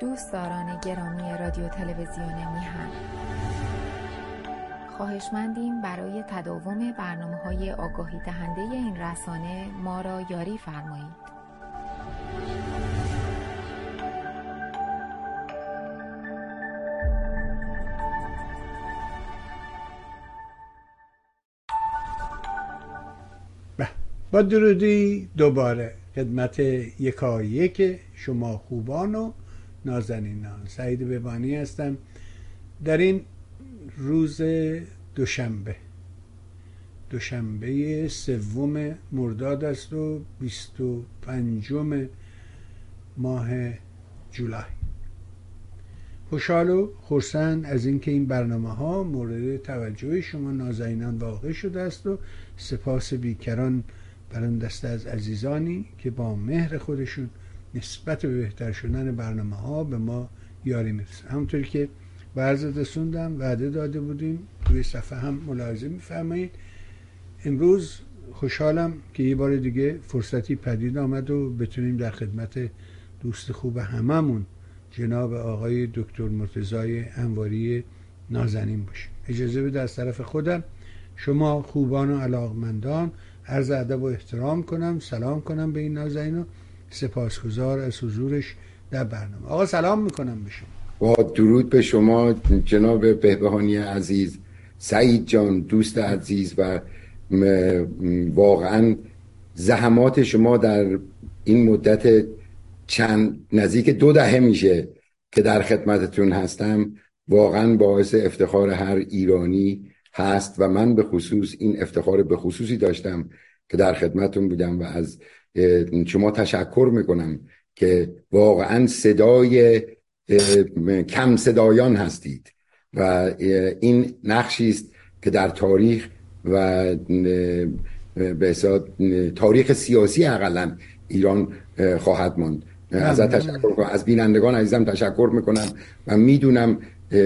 دوستداران گرامی رادیو تلویزیون میهن. خواهشمندیم برای تداوم برنامه های آگاهی دهنده این رسانه ما را یاری فرمایید. با درودی دوباره خدمت یکایک شما خوبان و نازنینان سعید ببانی هستم. در این روز دوشنبه دوشنبه سوم مرداد است و بیست و پنجم ماه جولای. خوشحال و از اینکه این برنامه ها مورد توجه شما نازنینان واقع شده است و سپاس بیکران بر دسته از عزیزانی که با مهر خودشون نسبت به بهتر شدن برنامه ها به ما یاری می‌رسن همونطوری که ورز رسوندم وعده داده بودیم توی صفحه هم ملاحظه میفرمایید. امروز خوشحالم که یه بار دیگه فرصتی پدید آمد و بتونیم در خدمت دوست خوب هممون جناب آقای دکتر مرتزای انواری نازنین باشیم. اجازه بده از طرف خودم شما خوبان و علاقمندان عرض ادب و احترام کنم سلام کنم به این نازنین سپاسگزار از حضورش در برنامه. آقا سلام می‌کنم به شما. با درود به شما جناب بهبهانی عزیز سعید جان دوست عزیز و واقعا زحمات شما در این مدت چند نزدیک دو دهه میشه که در خدمتتون هستم. واقعا باعث افتخار هر ایرانی هست و من به خصوص این افتخار به خصوصی داشتم که در خدمتون بودم و از شما تشکر می‌کنم که واقعا صدای کم صدایان هستید و این نقشی است که در تاریخ و به تاریخ سیاسی اقلا ایران خواهد ماند. ازت تشکر کنم از بینندگان عزیزم تشکر می‌کنم و می‌دونم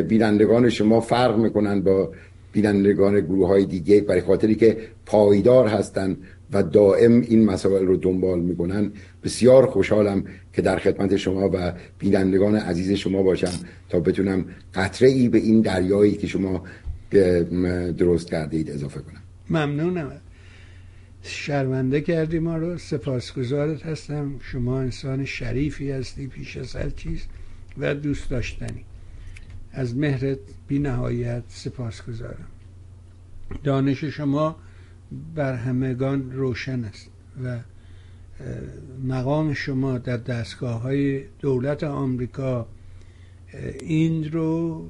بینندگان شما فرق می‌کنن با بینندگان گروه های دیگه برای خاطری که پایدار هستن و دائم این مسائل رو دنبال می‌کنن. بسیار خوشحالم که در خدمت شما و بینندگان عزیز شما باشم تا بتونم قطره ای به این دریایی که شما درست کرده اید اضافه کنم. ممنونم. شرمنده کردی ما رو. سپاسگزارت هستم. شما انسان شریفی هستی پیش از هر چیز و دوست داشتنی. از مهرت بی نهایت سپاس گذارم دانش شما بر همگان روشن است و مقام شما در دستگاه های دولت آمریکا این رو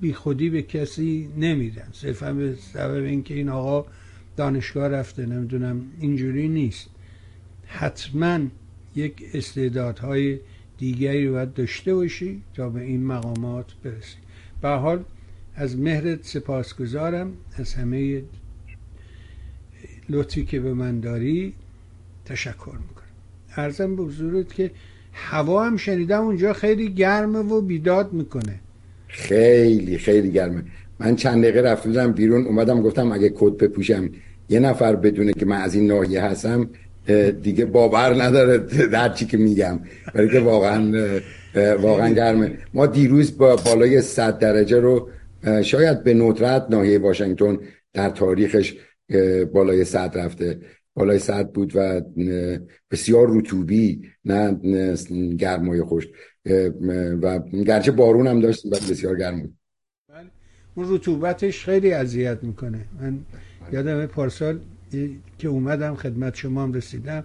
بی خودی به کسی نمیدن. صرفا به سبب اینکه این آقا دانشگاه رفته نمی‌دونم اینجوری نیست. حتما یک استعدادهای دیگری باید داشته باشی تا به این مقامات برسی. به حال از مهرت سپاسگزارم. از همه لطفی که به من داری تشکر می‌کنم. ارزم به حضورت که هوا هم شنیدم اونجا خیلی گرمه و بیداد می‌کنه. خیلی خیلی گرمه. من چند دقیقه رفتم بیرون اومدم گفتم اگه کد بپوشم یه نفر بدونه که من از این ناحیه هستم دیگه باور نداره در چی که میگم. برای که واقعا واقعا گرمه. ما دیروز با بالای 100 درجه رو شاید به ندرت ناحیه واشنگتن در تاریخش بالای 100 رفته. بالای 100 بود و بسیار رطوبی نه گرمای خوش و گرچه بارون هم داشت ولی بسیار گرم بود. بله. اون رطوبتش خیلی اذیت می‌کنه. من یادم پارسال که اومدم خدمت شما هم رسیدم.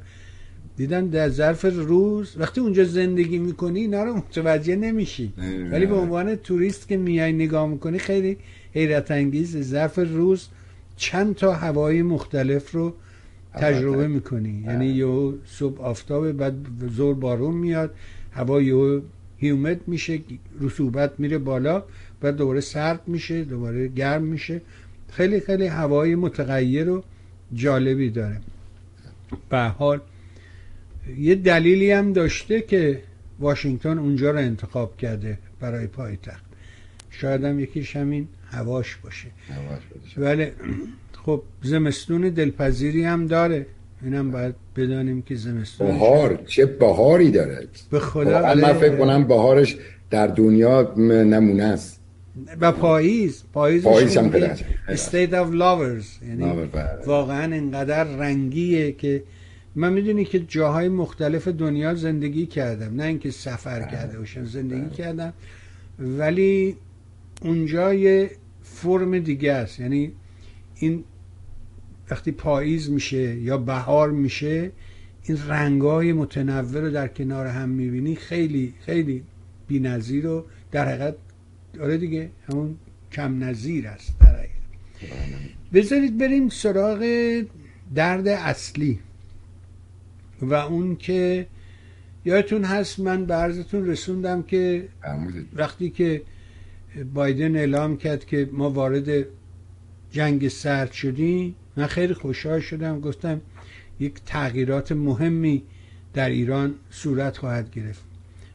دیدن در ظرف روز وقتی اونجا زندگی می‌کنی اینا رو متوجه نمیشی. ولی به عنوان توریست که میای نگاه می‌کنی خیلی حیرت انگیز ظرف روز چند تا هوای مختلف رو تجربه می‌کنی. یعنی یه صبح آفتاب بعد زور بارون میاد هوا یه هیومد میشه رسوبت میره بالا بعد دوباره سرد میشه دوباره گرم میشه. خیلی خیلی هوای متغیر و جالبی داره. به حال یه دلیلی هم داشته که واشنگتن اونجا رو انتخاب کرده برای پایتخت. شاید هم یکیش همین هواش باشه. ولی خب زمستون دلپذیری هم داره. اینم باید بدانیم که زمستون بهار چه بهاری داره؟ به خدا من بله. فکر کنم بهارش در دنیا نمونه است. و پاییز پاییز پاییز هم state of lovers یعنی بله. واقعا انقدر رنگیه که من می‌دونی که جاهای مختلف دنیا زندگی کردم. نه اینکه سفر بله. کرده باشم زندگی کردم. ولی اونجا یه فرم دیگه است یعنی این وقتی پاییز میشه یا بهار میشه این رنگای متنوع رو در کنار هم می‌بینی خیلی خیلی بی‌نظیر و در حقیقت آره دیگه همون کم نظیر است در حقیقت بذارید بریم سراغ درد اصلی و اون که یادتون هست من به عرضتون رسوندم که. وقتی که بایدن اعلام کرد که ما وارد جنگ سرد شدیم. من خیلی خوشحال شدم. گفتم یک تغییرات مهمی در ایران صورت خواهد گرفت.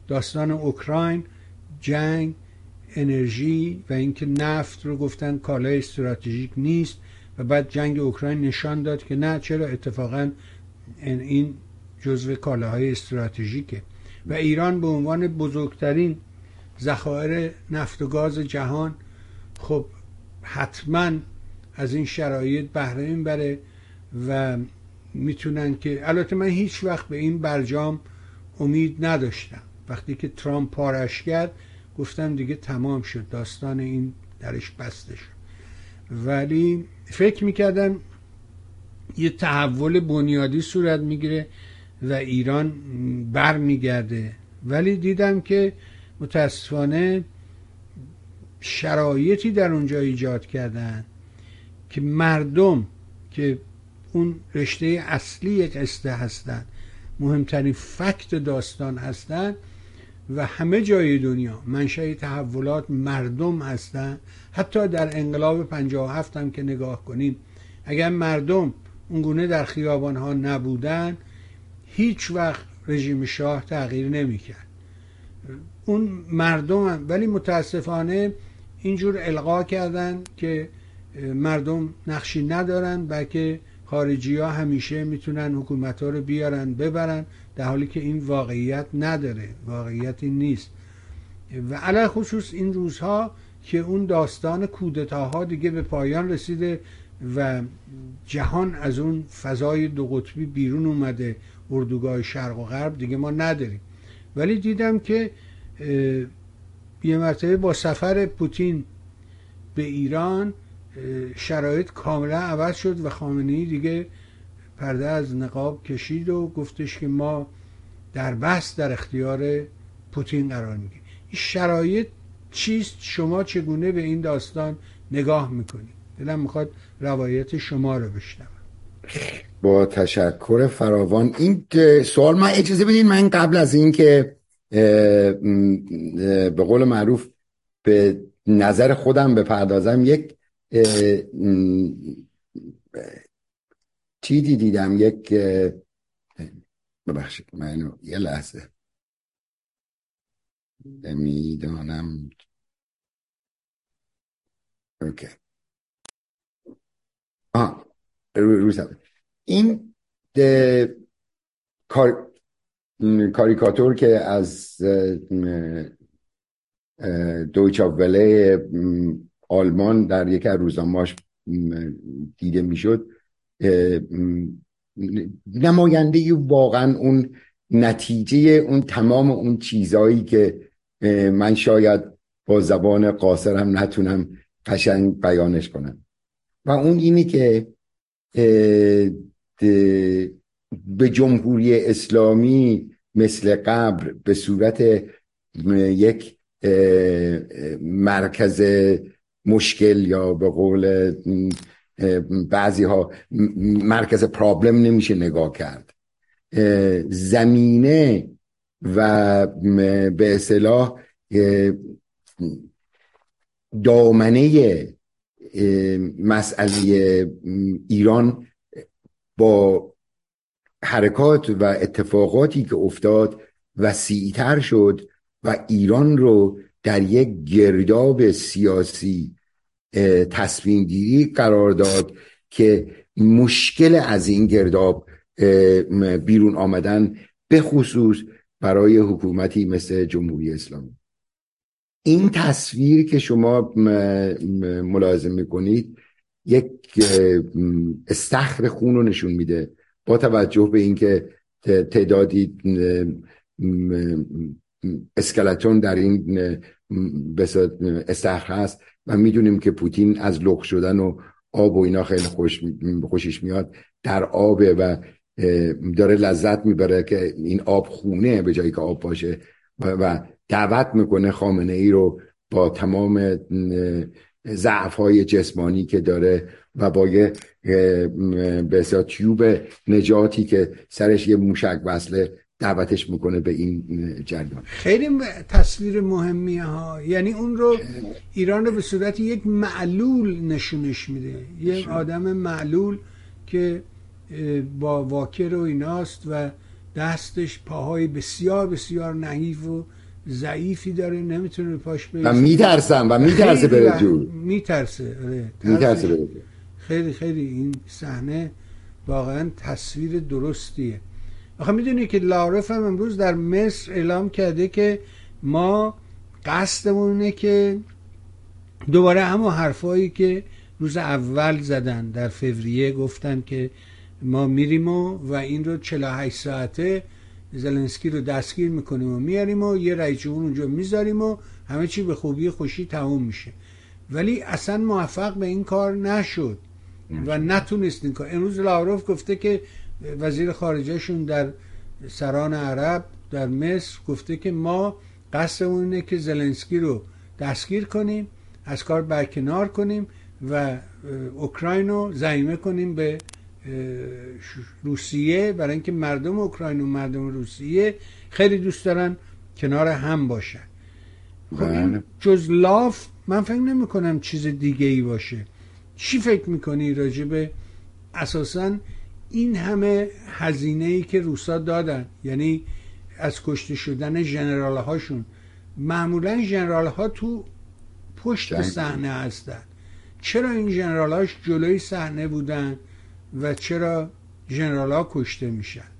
داستان اوکراین جنگ انرژی و اینکه نفت رو گفتن کالای استراتژیک نیست و بعد جنگ اوکراین نشان داد که نه چرا اتفاقا این جزو کالاهای استراتژیکه. و ایران به عنوان بزرگترین ذخایر نفت و گاز جهان خب حتما از این شرایط بهره می‌بره و می‌تونن که البته من هیچ وقت به این برجام امید نداشتم. وقتی که ترامپ پارش کرد گفتم دیگه تمام شد داستان این درش بسته شد. ولی فکر می‌کردم یه تحول بنیادی صورت می‌گیره و ایران بر میگرده ولی دیدم که متاسفانه شرایطی در اونجا ایجاد کردن که مردم که اون رشته اصلی قصه هستند مهمترین فکت داستان هستند و همه جای دنیا منشأ تحولات مردم هستند حتی در انقلاب 57 هم که نگاه کنیم اگر مردم اونگونه در خیابان ها نبودن هیچ وقت رژیم شاه تغییر نمی‌کرد. اون مردم هم ولی متاسفانه اینجور القا کردن که مردم نقشی ندارن بلکه خارجی ها همیشه می‌تونن حکومت ها رو بیارن ببرن در حالی که این واقعیت نداره واقعیتی نیست. و علی خصوص این روزها که اون داستان کودتاها دیگه به پایان رسیده و جهان از اون فضای دو قطبی بیرون اومده اردوگاه شرق و غرب دیگه ما نداریم. ولی دیدم که یه مرتبه با سفر پوتین به ایران شرایط کاملا عوض شد و خامنه ای دیگه پرده از نقاب کشید و گفتش که ما در بس در اختیار پوتین قرار می‌گیریم. این شرایط چیست؟ شما چگونه به این داستان نگاه می‌کنید؟ دلم می‌خواد روایت شما رو بشنوم. با تشکر فراوان. این سوال من اجازه بدین من قبل از این که به قول معروف به نظر خودم بپردازم یک چیزی دیدم یک ببخشید من یه لحظه می‌دانم اوکی آه رو این کار کاریکاتور که از دویچا وله آلمان در یک از روزنامه‌اش دیده می‌شد نماینده واقعا اون نتیجه اون تمام اون چیزهایی که من شاید با زبان قاصرم نتونم قشنگ بیانش کنم. و اون اینی که به جمهوری اسلامی مثل قبل به صورت یک مرکز مشکل یا به قول بعضی ها مرکز پرابلم نمیشه نگاه کرد. زمینه و به اصطلاح دامنه مسئله ایران با حرکات و اتفاقاتی که افتاد وسیعتر شد و ایران رو در یک گرداب سیاسی تصمیم گیری قرار داد که مشکل از این گرداب بیرون آمدن به خصوص برای حکومتی مثل جمهوری اسلامی. این تصویر که شما ملاحظه می‌کنید یک استخر خون رو نشون میده. با توجه به اینکه تعدادی اسکلتون در این استخر هست و می‌دونیم که پوتین از لخ شدن و آب و اینا خیلی خوش خوشش میاد در آبه و داره لذت می‌بره که این آب خونه به جایی که آب باشه و دعوت می‌کنه خامنه ای رو با تمام ضعف های جسمانی که داره و با یه به تیوب نجاتی که سرش یه موشک وصله دعوتش می‌کنه به این جریان. خیلی تصویر مهمی ها. یعنی اون رو ایران رو به صورت یک معلول نشونش میده. یک آدم معلول که با واکر و ایناست و دستش پاهای بسیار بسیار نحیف و ضعیفی داره. نمی‌تونه پاش بیسته و میترسم و میترسه بره جور میترسه. آره. میترسه بره خیلی خیلی این صحنه واقعا تصویر درستیه. آخه می‌دونی که لاروف هم امروز در مصر اعلام کرده که ما قصدمونه که دوباره همون حرفایی که روز اول زدن در فوریه گفتن که ما میریم و, و این رو 48 ساعته زلنسکی رو دستگیر می‌کنیم و میاریم و یه رئیس جمهور اونجا می‌ذاریم و همه چی به خوبی خوشی تموم میشه. ولی اصلا موفق به این کار نشد. و نتونست این کار. امروز لاروف گفته که وزیر خارجهشون در سران عرب در مصر گفته که ما قصد اینه که زلنسکی رو دستگیر کنیم از کار برکنار کنیم و اوکراین رو زعیمه کنیم به روسیه. برای اینکه مردم اوکراین و مردم روسیه خیلی دوست دارن کنار هم باشن. خب این جز لاف من فکر نمی کنم چیز دیگه ای باشه. چی فکر می‌کنی راجبه اساسا این همه هزینه ای که روسا دادن؟ یعنی از کشته شدن جنرال هاشون معمولا جنرال ها تو پشت صحنه هستن. چرا این جنرال هاش جلوی صحنه بودن و چرا جنرال ها کشته میشن؟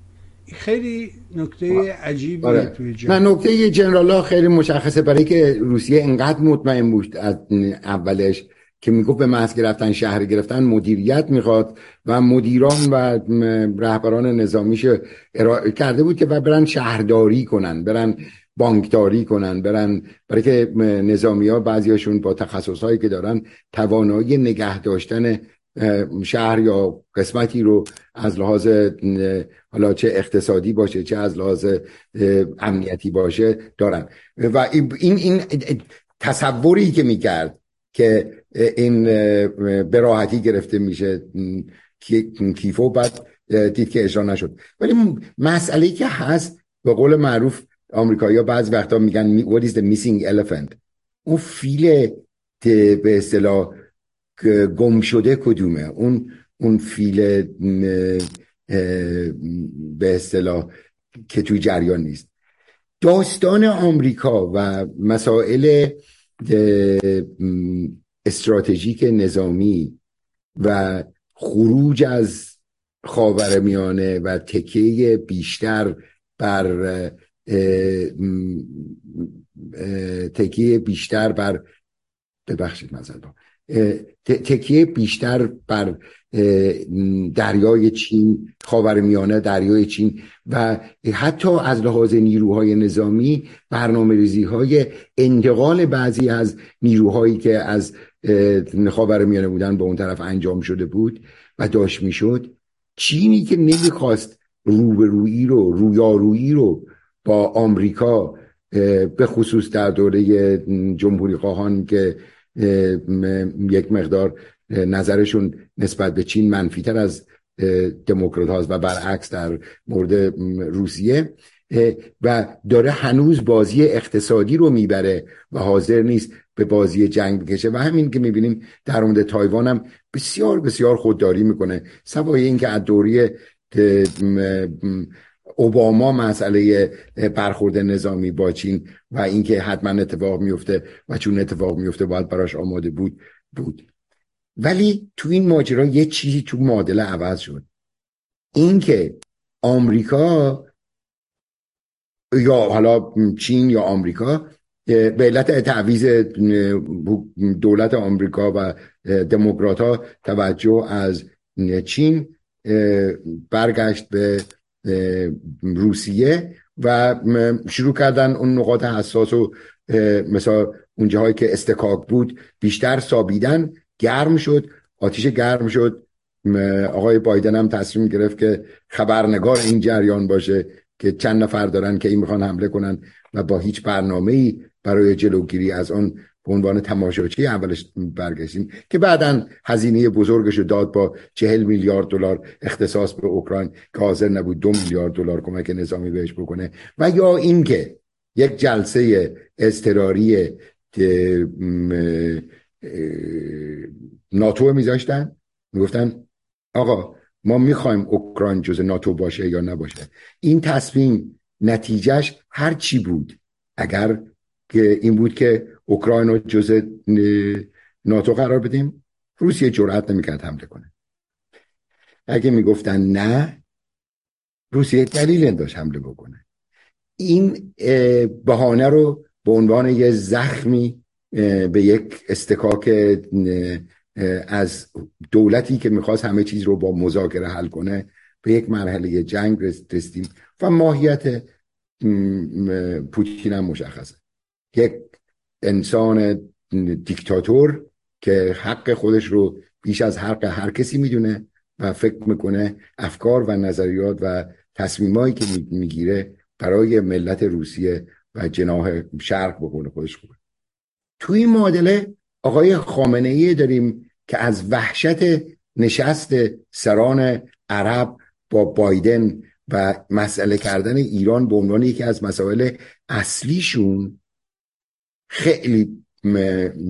خیلی نکته عجیبی آره. توی جنگ. نکته جنرال ها خیلی مشخصه برای که روسیه انقدر مطمئن بود از اولش که می‌گفت به محض گرفتن شهر گرفتن مدیریت می‌خواد و مدیران و رهبران نظامیش ارائه کرده بود که برن شهرداری کنن برن بانکداری کنن برن برای که نظامی ها بعضی هاشون با تخصص هایی که دارن توانایی نگه داشتن شهر یا قسمتی رو از لحاظ حالا چه اقتصادی باشه چه از لحاظ امنیتی باشه دارن. و این این تصوری که می‌کرد که این به راحتی گرفته میشه کیفو بعد دید که اجرا نشد. ولی مسئله که هست به قول معروف آمریکایی ها بعض وقتا میگن what is the missing elephant اون فیل به اصطلاح گم شده کدومه؟ اون اون فیل به اصطلاح که توی جریان نیست. داستان آمریکا و مسائل استراتژیک نظامی و خروج از خاور میانه و تکیه بیشتر بر تکیه بیشتر بر ببخشید مثلا تکیه بیشتر بر دریای چین خاور میانه دریای چین و حتی از لحاظ نیروهای نظامی برنامه ریزی های انتقال بعضی از نیروهایی که از خاور میانه بودن به اون طرف انجام شده بود و داشت می‌شد چینی که نمی‌خواست روبرویی رو رویارویی رو با آمریکا به خصوص در دوره جمهوری خواهان که یک مقدار نظرشون نسبت به چین منفیتر از دموکرات هاست و برعکس در مورد روسیه. و داره هنوز بازی اقتصادی رو می‌بره و حاضر نیست به بازی جنگ بکشه. و همین که می‌بینیم در مورد تایوان هم بسیار بسیار خودداری می‌کنه. سوای اینکه از دوری اوباما مسئله برخورد نظامی با چین و اینکه حتما اتفاق میفته و چون اتفاق میفته باید براش آماده بود بود. ولی تو این ماجرا یه چیزی تو معادله عوض شد. اینکه آمریکا یا حالا چین یا آمریکا به علت تعویز دولت آمریکا و دموکرات ها توجه از چین برگشت به روسیه و شروع کردن اون نقاط حساس و مثلا اون جاهایی که استکاک بود بیشتر سابیدن گرم شد آتیش گرم شد. آقای بایدن هم تصمیم گرفت که خبرنگار این جریان باشه که چند نفر دارن که این می‌خوان حمله کنن و با هیچ برنامه ای برای جلوگیری از آن به عنوان تماشاچی اولش برگشتیم که بعدا هزینه بزرگش رو داد با چهل میلیارد دلار اختصاص به اوکراین که حاضر نبود دو میلیارد دلار کمک نظامی بهش بکنه. و یا اینکه یک جلسه اضطراری ناتو میذاشتن. می‌گفتن آقا ما می‌خوایم اوکراین جز ناتو باشه یا نباشه. این تصمیم نتیجهش هر چی بود. اگر که این بود که اوکراین رو جز ناتو قرار بدیم. روسیه جرأت نمی‌کرد حمله کنه. اگه می‌گفتن نه روسیه دلیل داشت حمله بکنه. این بهانه رو به عنوان یه زخمی به یک استکاک از دولتی که می‌خواست همه چیز رو با مذاکره حل کنه به یک مرحله جنگ رسیدیم. و ماهیت پوتین هم مشخصه. یک انسان دیکتاتور که حق خودش رو بیش از حق هر کسی می‌دونه و فکر می‌کنه افکار و نظریات و تصمیمایی که می‌گیره برای ملت روسیه و جناح شرق بکنه خودش خوبه. توی این معادله آقای خامنه ای داریم که از وحشت نشست سران عرب با بایدن و مسئله کردن ایران به عنوان یکی از مسائل اصلیشون خیلی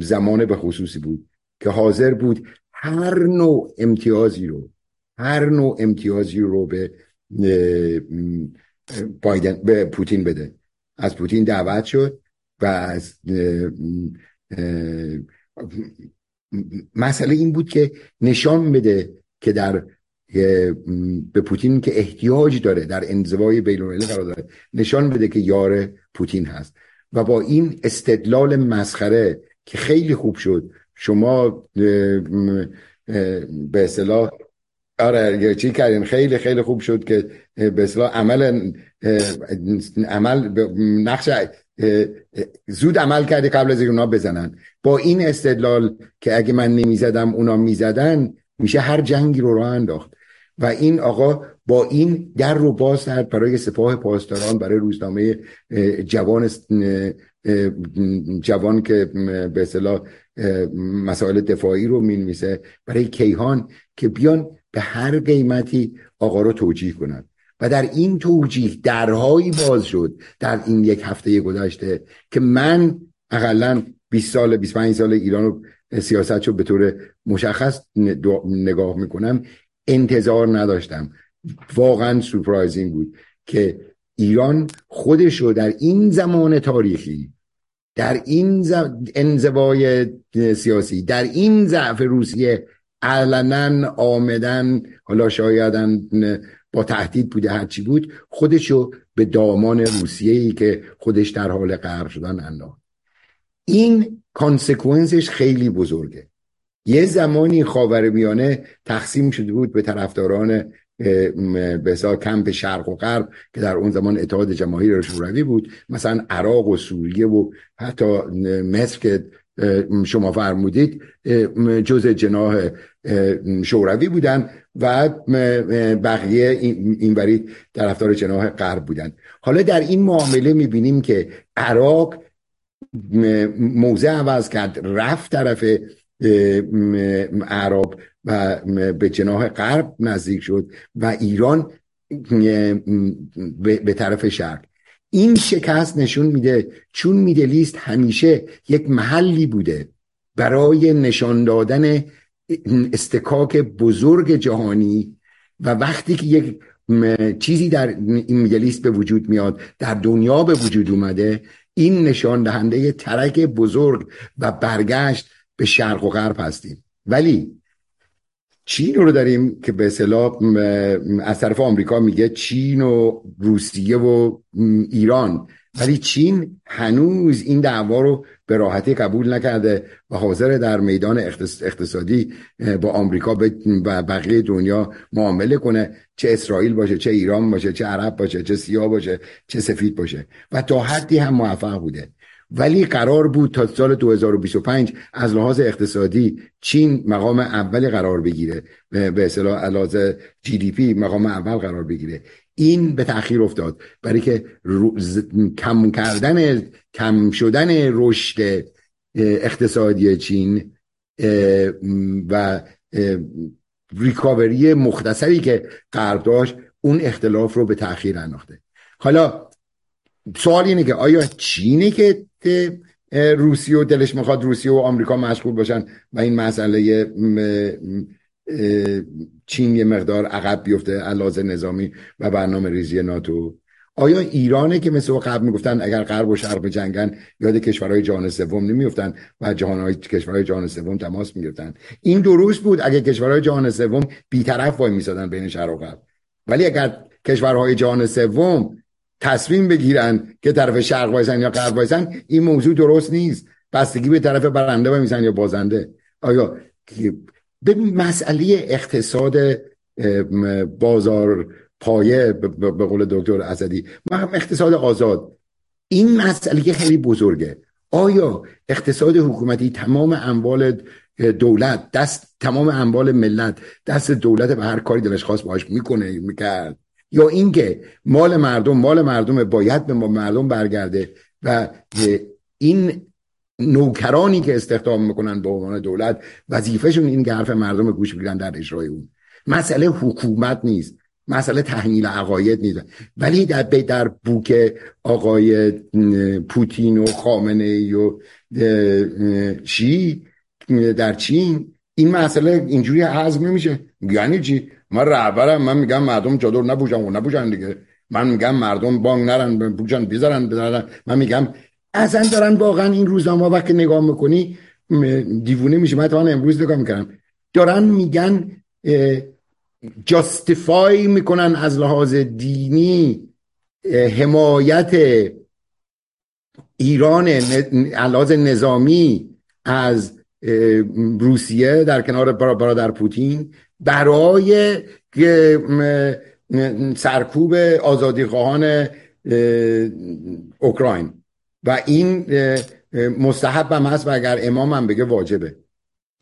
زمان به خصوصی بود که حاضر بود هر نوع امتیازی رو هر نوع امتیازی رو به بایدن به پوتین بده. از پوتین دعوت شد و از مسئله این بود که نشان بده که در به پوتین که احتیاج داره در انزوای بین قرار داره نشان بده که یار پوتین هست. و با این استدلال مسخره که خیلی خوب شد. شما به اصطلاح آره چی کردین خیلی خیلی خوب شد که به اصطلاح عمل عمل نقش زود عمل کردی قبل از اونا بزنن. با این استدلال که اگه من نمی‌زدم اونا می‌زدن میشه هر جنگی رو راه انداخت. و این آقا با این در رو باز کرد برای سپاه پاسداران برای روزنامه جوان جوان که به اصطلاح مسائل دفاعی رو می‌نویسه برای کیهان که بیان به هر قیمتی آقا رو توجیه کنند. و در این توجیه درهایی باز شد در این یک هفته گذشته که من اقلا 20 سال 25 سال ایران رو سیاست رو به طور مشخص نگاه می‌کنم انتظار نداشتم. واقعا سورپرایزینگ بود که ایران خودش رو در این زمان تاریخی در این انزوای سیاسی در این ضعف روسیه علنا آمدن حالا شایدن با تهدید بوده هرچی بود خودشو به دامان روسیه ای که خودش در حال غرق شدن انداخت. این کانسکونسش خیلی بزرگه. یه زمانی خاورمیانه تقسیم شده بود به طرفداران به کمپ شرق و غرب که در اون زمان اتحاد جماهیر شوروی بود. مثلا عراق و سوریه و حتی مصر که شما فرمودید جز جناح شوروی بودن و بقیه این بری طرفدار جناح غرب بودن. حالا در این معامله می‌بینیم که عراق موضع عوض کرد رفت طرف عرب. و به جناح غرب نزدیک شد و ایران به طرف شرق. این شکست نشون میده چون میدلیست همیشه یک محلی بوده برای نشان دادن استکاک بزرگ جهانی و وقتی که یک چیزی در این میدلیست به وجود میاد در دنیا به وجود اومده این نشان دهنده ترک بزرگ و برگشت به شرق و غرب هستیم. ولی چین رو داریم که به اصطلاح از طرف آمریکا میگه چین و روسیه و ایران. ولی چین هنوز این دعوا رو به راحتی قبول نکرده و حاضر در میدان اقتصادی با آمریکا و بقیه دنیا معامله کنه. چه اسرائیل باشه چه ایران باشه چه عرب باشه چه سیاه باشه چه سفید باشه. و تا حدی هم موفق بوده. ولی قرار بود تا سال 2025 از لحاظ اقتصادی چین مقام اولی قرار بگیره. به اصطلاح لحاظ جی دی پی مقام اول قرار بگیره. این به تاخیر افتاد. برای که کم کردن کم شدن رشد اقتصادی چین و ریکاوری مختصری که غرب داشت اون اختلاف رو به تاخیر انداخته. حالا سوال اینه که آیا چینه که روسیه و دلش می‌خواد روسیه و آمریکا مشغول باشن و این مسئله چین یه مقدار عقب بیفته علاوه نظامی و برنامه ریزی ناتو. آیا ایرانه که مثل قبل می‌گفتن اگر غرب و شرق جنگن یاد کشورهای جهان سوم نمیفتن و جهان کشورهای جهان سوم تماس می‌گرفتن؟ این درست بود اگر کشورهای جهان سوم بیطرف وای میسادن بین شرق و غرب. ولی اگر کشورهای جهان سوم تصمیم بگیرن که طرف شرق وایسن یا غرب وایسن این موضوع درست نیست. بستگی به طرف برنده میسن یا بازنده. آیا به مسئله اقتصاد بازار پایه به قول دکتر اسدی. اقتصاد آزاد. این مسئله خیلی بزرگه. آیا اقتصاد حکومتی تمام اموال دولت دست تمام اموال ملت دست دولت به هر کاری دلش خواست باش می‌کنه می‌کرد؟ یا اینکه مال مردم مال مردم باید به مردم برگرده و این نوکرانی که استخدام می‌کنن به عنوان دولت وظیفهشون این که حرف مردم گوش بگیرن در اجرای اون. مسئله حکومت نیست. مسئله تحمیل عقاید نیست. ولی در در بوک آقای پوتین و خامنه ای و شی در چین این مسئله اینجوری حزم نمیشه. یعنی چی؟ من رهبرم من میگم مردم چادر نبوشن و نبوشن دیگه. من میگم مردم بانگ نرن بوشن بیزارن بزارن من میگم اصلا دارن واقعا این روزنامه وقتی نگاه می‌کنی دیوونه میشه من تا امروز نگاه می‌کنم دارن میگن جاستیفای می‌کنن از لحاظ دینی حمایت ایران لحاظ نظامی از روسیه در کنار برادر پوتین. برای سرکوب آزادی خواهان اوکراین. و این مستحب هم هست و اگر امام هم بگه واجبه.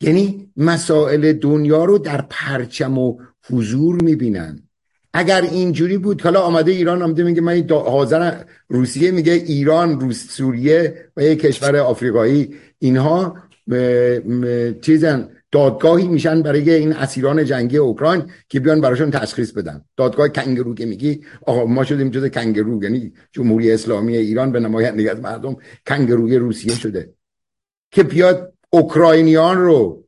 یعنی مسائل دنیا رو در پرچم و حضور می‌بینن. اگر اینجوری بود حالا آمده ایران آمده میگه من حاضر روسیه میگه ایران روس سوریه و یک کشور آفریقایی. اینها چیزن دادگاهی میشن برای این اسیران جنگی اوکراین که بیان براشون تشخیص بدن. دادگاه کنگرو که میگی آقا ما شدیم جز کنگرو یعنی جمهوری اسلامی ایران به نمایندگی از مردم کنگروی روسیه شده که بیاد اوکراینیان رو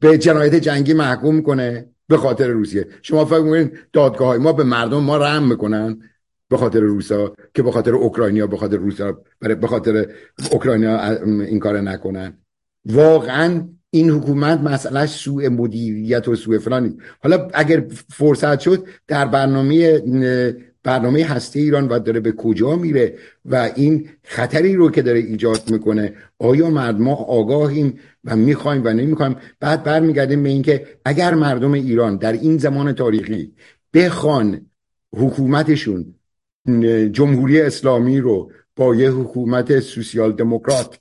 به جنایت جنگی محکوم کنه به خاطر روسیه. شما فکر می‌کنید دادگاه های ما به مردم ما رحم می‌کنن به خاطر روسا که به خاطر اوکراینیا به خاطر روسا به خاطر اوکراینیا این کار نکنن. واقعا این حکومت مسئله سوء مدیریت و سوء فلان حالا اگر فرصت شد در برنامه برنامه هسته ایران و داره به کجا میره و این خطری رو که داره ایجاد می‌کنه آیا مردم آگاهیم و می‌خوایم و نمی‌خوایم؟ بعد برمیگردیم به اینکه اگر مردم ایران در این زمان تاریخی بخوان حکومتشون جمهوری اسلامی رو با یه حکومت سوسیال دموکرات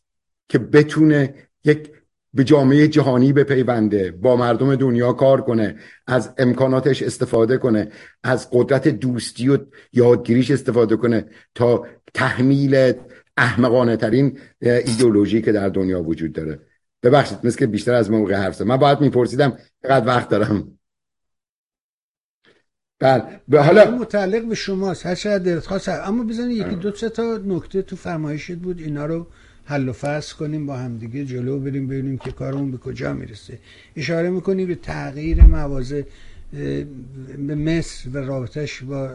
که بتونه یک به جامعه جهانی بپیونده با مردم دنیا کار کنه از امکاناتش استفاده کنه از قدرت دوستی و یادگیریش استفاده کنه تا تحمیل احمقانه ترین ایدئولوژی که در دنیا وجود داره. ببخشید مثل که بیشتر از موقع حرف من باید میپرسیدم چقدر وقت دارم. بله به حالا متعلق به شماست. هر چقدر دلت خواست اما بزنید یکی دو تا نکته تو فرمایشت بود اینا رو حل و فصل کنیم با همدیگه جلو بریم ببینیم که کارمون به کجا می‌رسه. اشاره می‌کنیم به تغییر موازه به مصر و رابطش با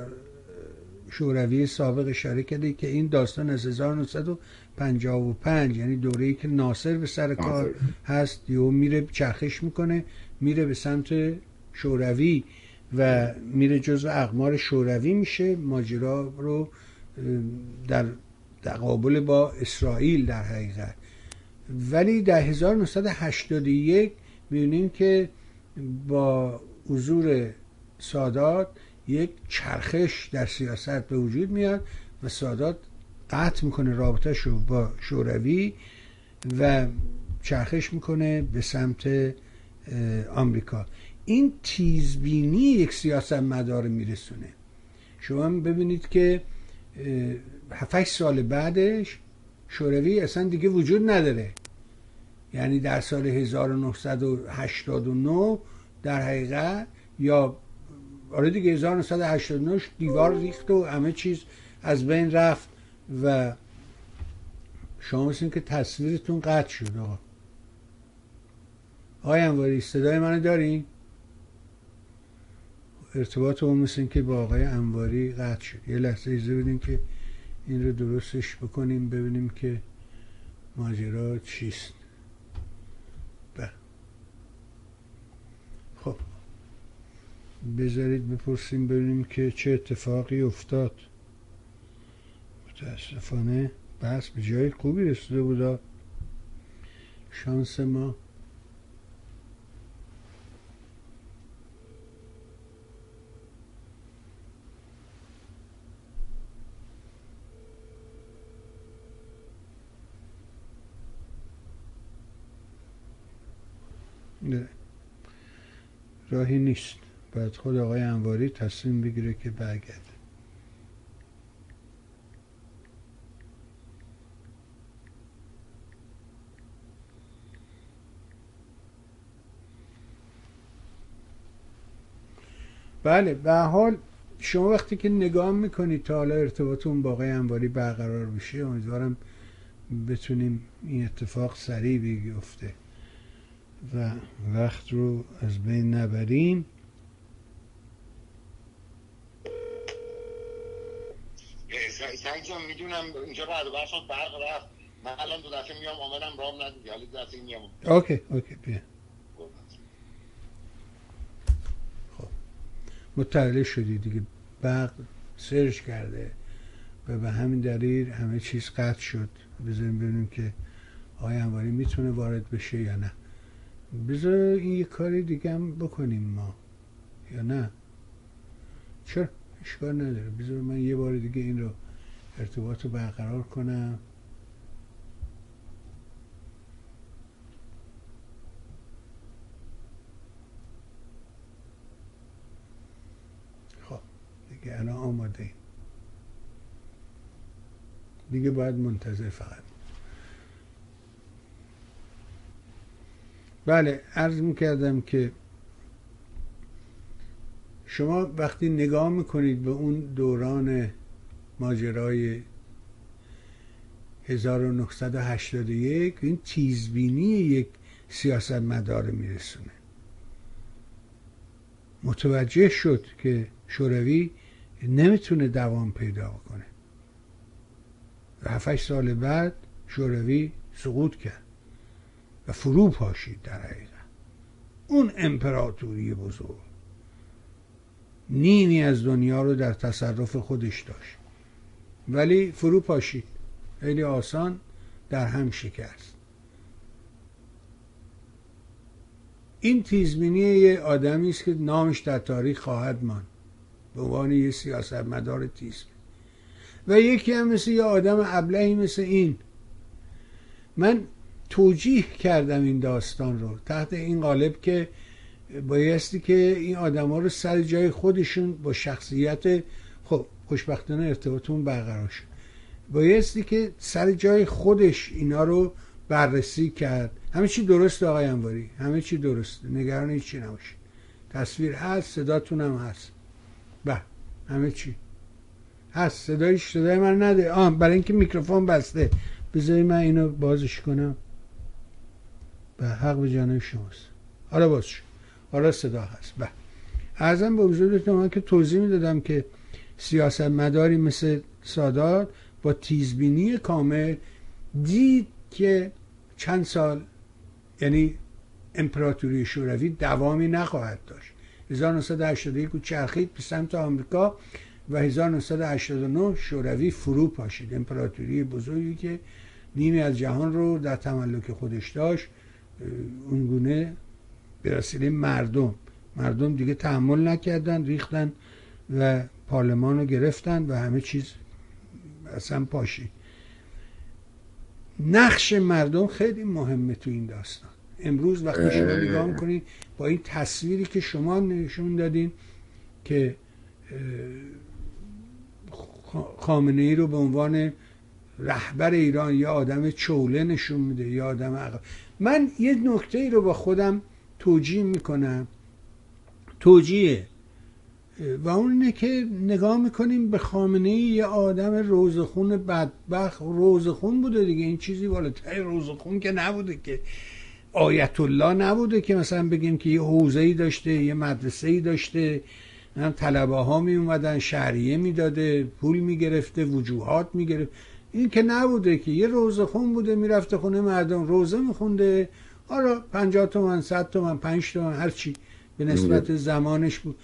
شوروی. سابق اشاره کرده که این داستان از 1955 یعنی دوره ای که ناصر به سر کار هست یو میره چرخش می‌کنه میره به سمت شوروی و میره جزو اقمار شوروی میشه. ماجرا رو در تقابل با اسرائیل در حقیقت. ولی در 1981 می‌بینیم که با حضور سادات یک چرخش در سیاست به وجود میاد و سادات قطع می‌کنه رابطه شو با شوروی و چرخش می‌کنه به سمت آمریکا. این تیزبینی یک سیاست مدار میرسونه. شما ببینید که 7 سال بعدش شوروی اصلا دیگه وجود نداره. یعنی در سال 1989 در حقیقت یا آره دیگه 1989 دیوار ریخت و همه چیز از بین رفت و شما مثل که تصویرتون قطع شد آقا. آقای انواری صدای منو دارین؟ ارتباط اون مثل که با آقای انواری قطع شد. یه لحظه ایزه بدیم که این رو درستش بکنیم ببینیم که ماجرا چیست. بله. خب. بذارید بپرسیم ببینیم که چه اتفاقی افتاد. متاسفانه بس به جای خوبی رسیده بودا شانس ما راهی نیست. باید خود آقای انواری تصمیم بگیره که برگرده. بله به حال شما وقتی که نگاه می‌کنید تا حالا ارتباطون با آقای انواری برقرار بشه امیدوارم بتونیم این اتفاق سریع بیفته. و وقت رو از بین نبریم سعید جان می‌دونم اینجا بعد بر شد برق رفت. من الان دو دفعه میام آمدم رام ندیدی. حالا دو دفعه میام. okay okay بیا. خب. مطلع شدی دیگه. برق surge کرده. و به همین دلیل همه چیز قطع شد. بذاریم ببینیم که آیا انواری می‌تونه وارد بشه یا نه. بذار این یه کاری دیگه هم بکنیم ما. یا نه؟ چرا؟ اشکال نداره. بذار من یه بار دیگه این رو ارتباط رو برقرار کنم. خب دیگه الان آماده دیگه باید منتظر فقط. بله عرض می‌کردم که شما وقتی نگاه می‌کنید به اون دوران ماجرای 1981 این تیزبینی یک سیاست مدار میرسونه. متوجه شد که شوروی نمی‌تونه دوام پیدا کنه. و 7 سال بعد شوروی سقوط کرد. و فرو پاشید در حقیقت. اون امپراتوری بزرگ نیمی از دنیا رو در تصرف خودش داشت. ولی فرو پاشید. خیلی آسان در هم شکست. این تیزبینی یه آدمی است که نامش در تاریخ خواهد ماند. به عنوان یه سیاستمدار تیزبین. و یکی هم مثل یه آدم ابلهی مثل این. من توجیه کردم این داستان رو. تحت این قالب که بایستی که این آدما رو سر جای خودشون با شخصیت خب خوشبختانه ارتباطمون برقرار شد. بایستی که سر جای خودش اینا رو بررسی کرد. همه چی درست آقای انواری؟ همه چی درست. نگران هیچی نباشید. تصویر هست صداتون هم هست. به همه چی. هست صدای صدای من نده. آه برای اینکه میکروفون بسته. بذاری من اینو بازش کنم. به حق به جانب شماست. حالا باز شد. حالا صدا هست. به ارزم به حضورتون من که توضیح می‌دادم که سیاستمداری مثل سادات با تیزبینی کامل دید که چند سال یعنی امپراتوری شوروی دوامی نخواهد داشت. 1981 چرخید به سمت آمریکا و 1989 شوروی فرو پاشید. امپراتوری بزرگی که نیمی از جهان رو در تملک خودش داشت. اونگونه به وسیله مردم. مردم دیگه تحمل نکردن ریختن و پارلمان رو گرفتن و همه چیز اصلا پاشید نقش مردم خیلی مهمه تو این داستان. امروز وقتی شما نگاه می‌کنید با این تصویری که شما نشون دادین که خامنه ای رو به عنوان رهبر ایران یا آدم چوله نشون میده یا آدم عقب من یه نکته ای رو با خودم توجیه می‌کنم. توجیه. و اون اینه که نگاه می‌کنیم به خامنه ای یه آدم روزخون بدبخ روزخون بوده دیگه. این چیزی بالاتر روزخون که نبوده که. آیت الله نبوده که مثلا بگیم که یه حوزه ای داشته یه مدرسه ای داشته. هم طلبه ها می اومدن شهریه می‌داده پول می‌گرفته وجوهات می‌گرفت. این که نبوده که یه روزه خون بوده می‌رفته خونه مردم روزه میخونده. آره پنجاه تومن صد تومن پنج تومن هرچی به نسبت زمانش بود.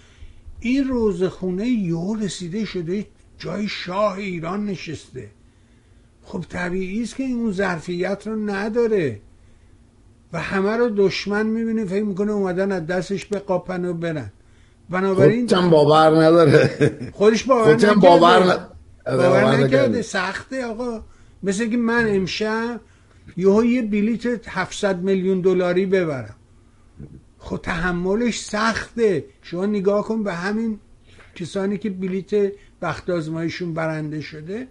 این روزه خونه یو رسیده شده جای شاه ایران نشسته. خب طبیعی است که این اون ظرفیت رو نداره. و همه رو دشمن می‌بینه فکر می‌کنه اومدن از دستش به قاپن و برن. بنابراین خودم باور نداره. خودش باور نکرده. باور, باور نکرده سخته آقا. مثل که من امشب یه یه بلیت 700 میلیون دلاری ببرم. خب تحملش سخته. شما نگاه کن به همین کسانی که بلیت بخت آزمایشون برنده شده.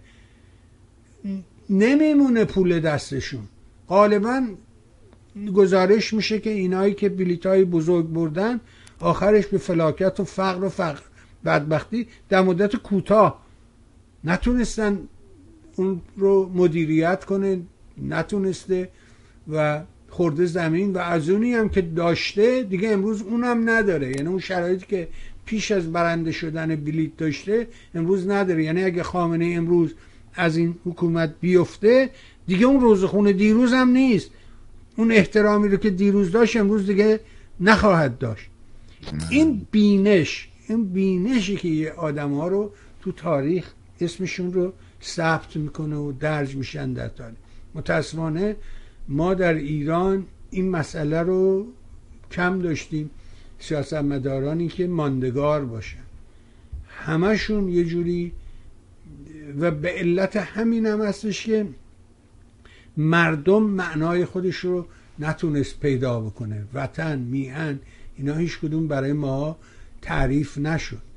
نمیمونه پول دستشون. غالبا گزارش میشه که اینایی که بلیت های بزرگ بردن آخرش به فلاکت و فقر و فقر بدبختی در مدت کوتاه نتونستن اون رو مدیریت کنه نتونسته و خورده زمین و از اونی هم که داشته دیگه امروز اونم نداره. یعنی اون شرایطی که پیش از برنده شدن بلیت داشته امروز نداره. یعنی اگه خامنه امروز از این حکومت بیفته دیگه اون روزخونه دیروز هم نیست. اون احترامی رو که دیروز داشت امروز دیگه نخواهد داشت. این بینش این بینشی که یه آدم ها رو تو تاریخ اسمشون رو ثبت می‌کنه و درج میشن در تاریخ. متاسفانه ما در ایران این مسئله رو کم داشتیم. سیاستمدارانی که ماندگار باشن. همشون یه جوری و به علت همین هم هستش که مردم معنای خودش رو نتونست پیدا بکنه. وطن میهن اینا هیچ کدوم برای ما تعریف نشد.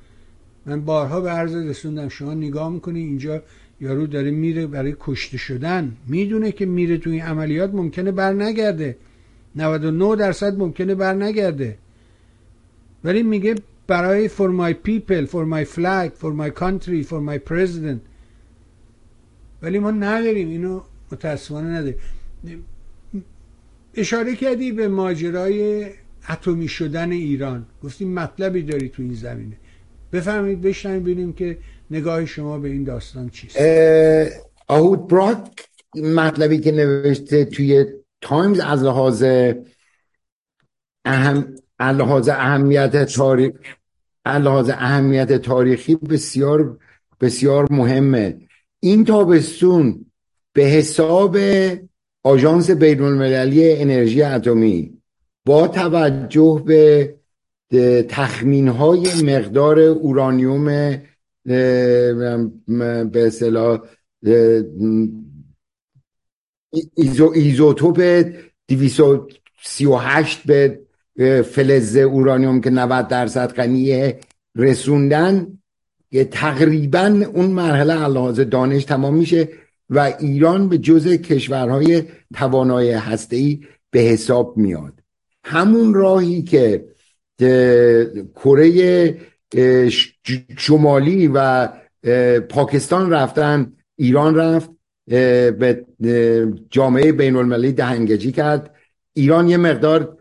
من بارها به عرض رسوندم شما نگاه می‌کنی اینجا یارو داره میره برای کشته شدن. می‌دونه که میره تو این عملیات ممکنه بر نگرده 99 درصد ممکنه بر نگرده ولی میگه برای for my people for my flag for my country for my president. ولی ما نداریم اینو متاسفانه نداریم. اشاره کردی به ماجرای اتمی شدن ایران. گفتیم مطلبی داری تو این زمینه. بفهمید بشنیم ببینیم که نگاه شما به این داستان چیست. آهود براک مطلبی که نوشته توی تایمز از لحاظ اهم لحاظ اهمیت تاریخ لحاظ اهمیت تاریخی بسیار بسیار مهمه. این تابستون به حساب آژانس بین المللی انرژی اتمی با توجه به تخمین های مقدار اورانیوم به اصطلاح ایزو ایزوتوپ 238 به فلز اورانیوم که 90 درصد غنیه رسوندن تقریبا اون مرحله علاوه دانش تمام میشه و ایران به جز کشورهای توانای هسته‌ای به حساب میاد. همون راهی که کره شمالی و پاکستان رفتن ایران رفت به جامعه بین المللی دهنگجی کرد. ایران یه مقدار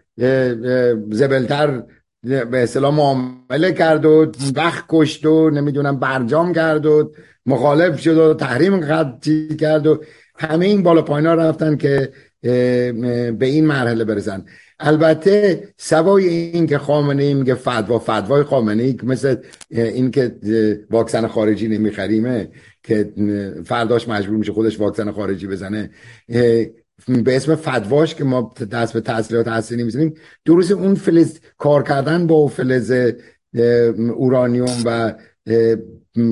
زبلتر به اصطلاح معامله کرد و وقت کشت و نمی‌دونم برجام کرد و مخالف شد و تحریم خطی کرد و همه این بالا پایینا رفتن که به این مرحله برسن. البته سوای این که خامنه ای میگه فدوا فدوای خامنه ای مثل این که واکسن خارجی نمیخریمه که فرداش مجبور میشه خودش واکسن خارجی بزنه. به اسم فدواش که ما دست به تحصیلات هستی می‌زنیم درست اون فلز کار کردن با فلز اورانیوم و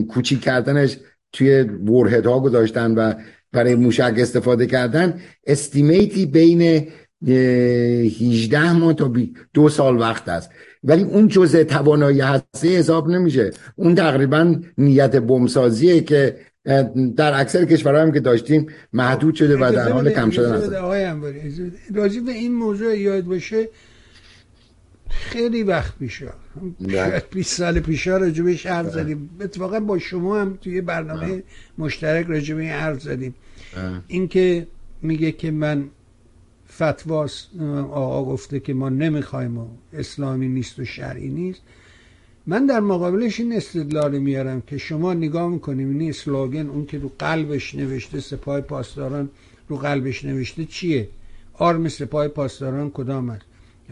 کوچیک کردنش توی ورهد ها گذاشتن و برای موشک استفاده کردن. استیمیتی بین 18 ماه تا دو سال وقت است. ولی اون جزء توانایی هسته حساب نمیشه. اون تقریبا نیت بمسازیه که در اکثر کشورها هم که داشتیم محدود شده و در حال کم شدن هست. راجع به این موضوع یاد باشه خیلی وقت پیشا شاید 20 سال پیشا راجع بهش حرف زدیم. اتفاقا با شما هم توی برنامه مشترک راجع به این حرف زدیم. اینکه میگه که من فتواس آقا گفته که ما نمی‌خوایم و اسلامی نیست و شرعی نیست. من در مقابلش این استدلال میارم که شما نگاه می‌کنیم این اسلوگن اون که رو قلبش نوشته سپاه پاسداران رو قلبش نوشته چیه؟ آرم سپاه پاسداران کدام است؟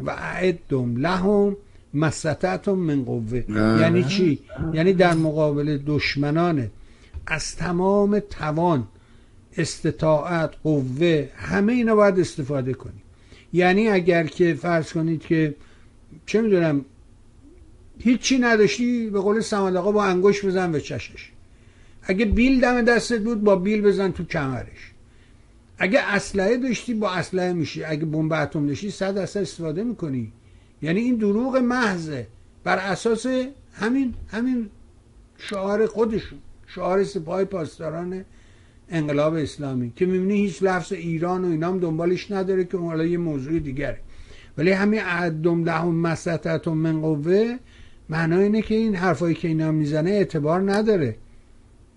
و اعدم لهم مستطعتم من قوه. یعنی چی؟ یعنی در مقابل دشمنان از تمام توان استطاعت قوه همه اینا باید استفاده کنیم. یعنی اگر که فرض کنید که چه می‌دونم هیچی نداشتی به قول سمد آقا با انگوش بزن به چشش. اگه بیل دم دستت بود با بیل بزن تو کمرش. اگه اسلحه داشتی با اسلحه میشی. اگه بمب اتم داشتی صد درصد استفاده می‌کنی. یعنی این دروغ محضه. بر اساس همین همین شعار خودشون. شعار سپاه پاسداران انقلاب اسلامی که می‌بینی هیچ لفظ ایران و اینام دنبالش نداره که حالا یه موضوع دیگره. ولی همین عدم لهم مسطتون من قوه معنای اینه که این حرفایی که اینا می‌زنه اعتبار نداره.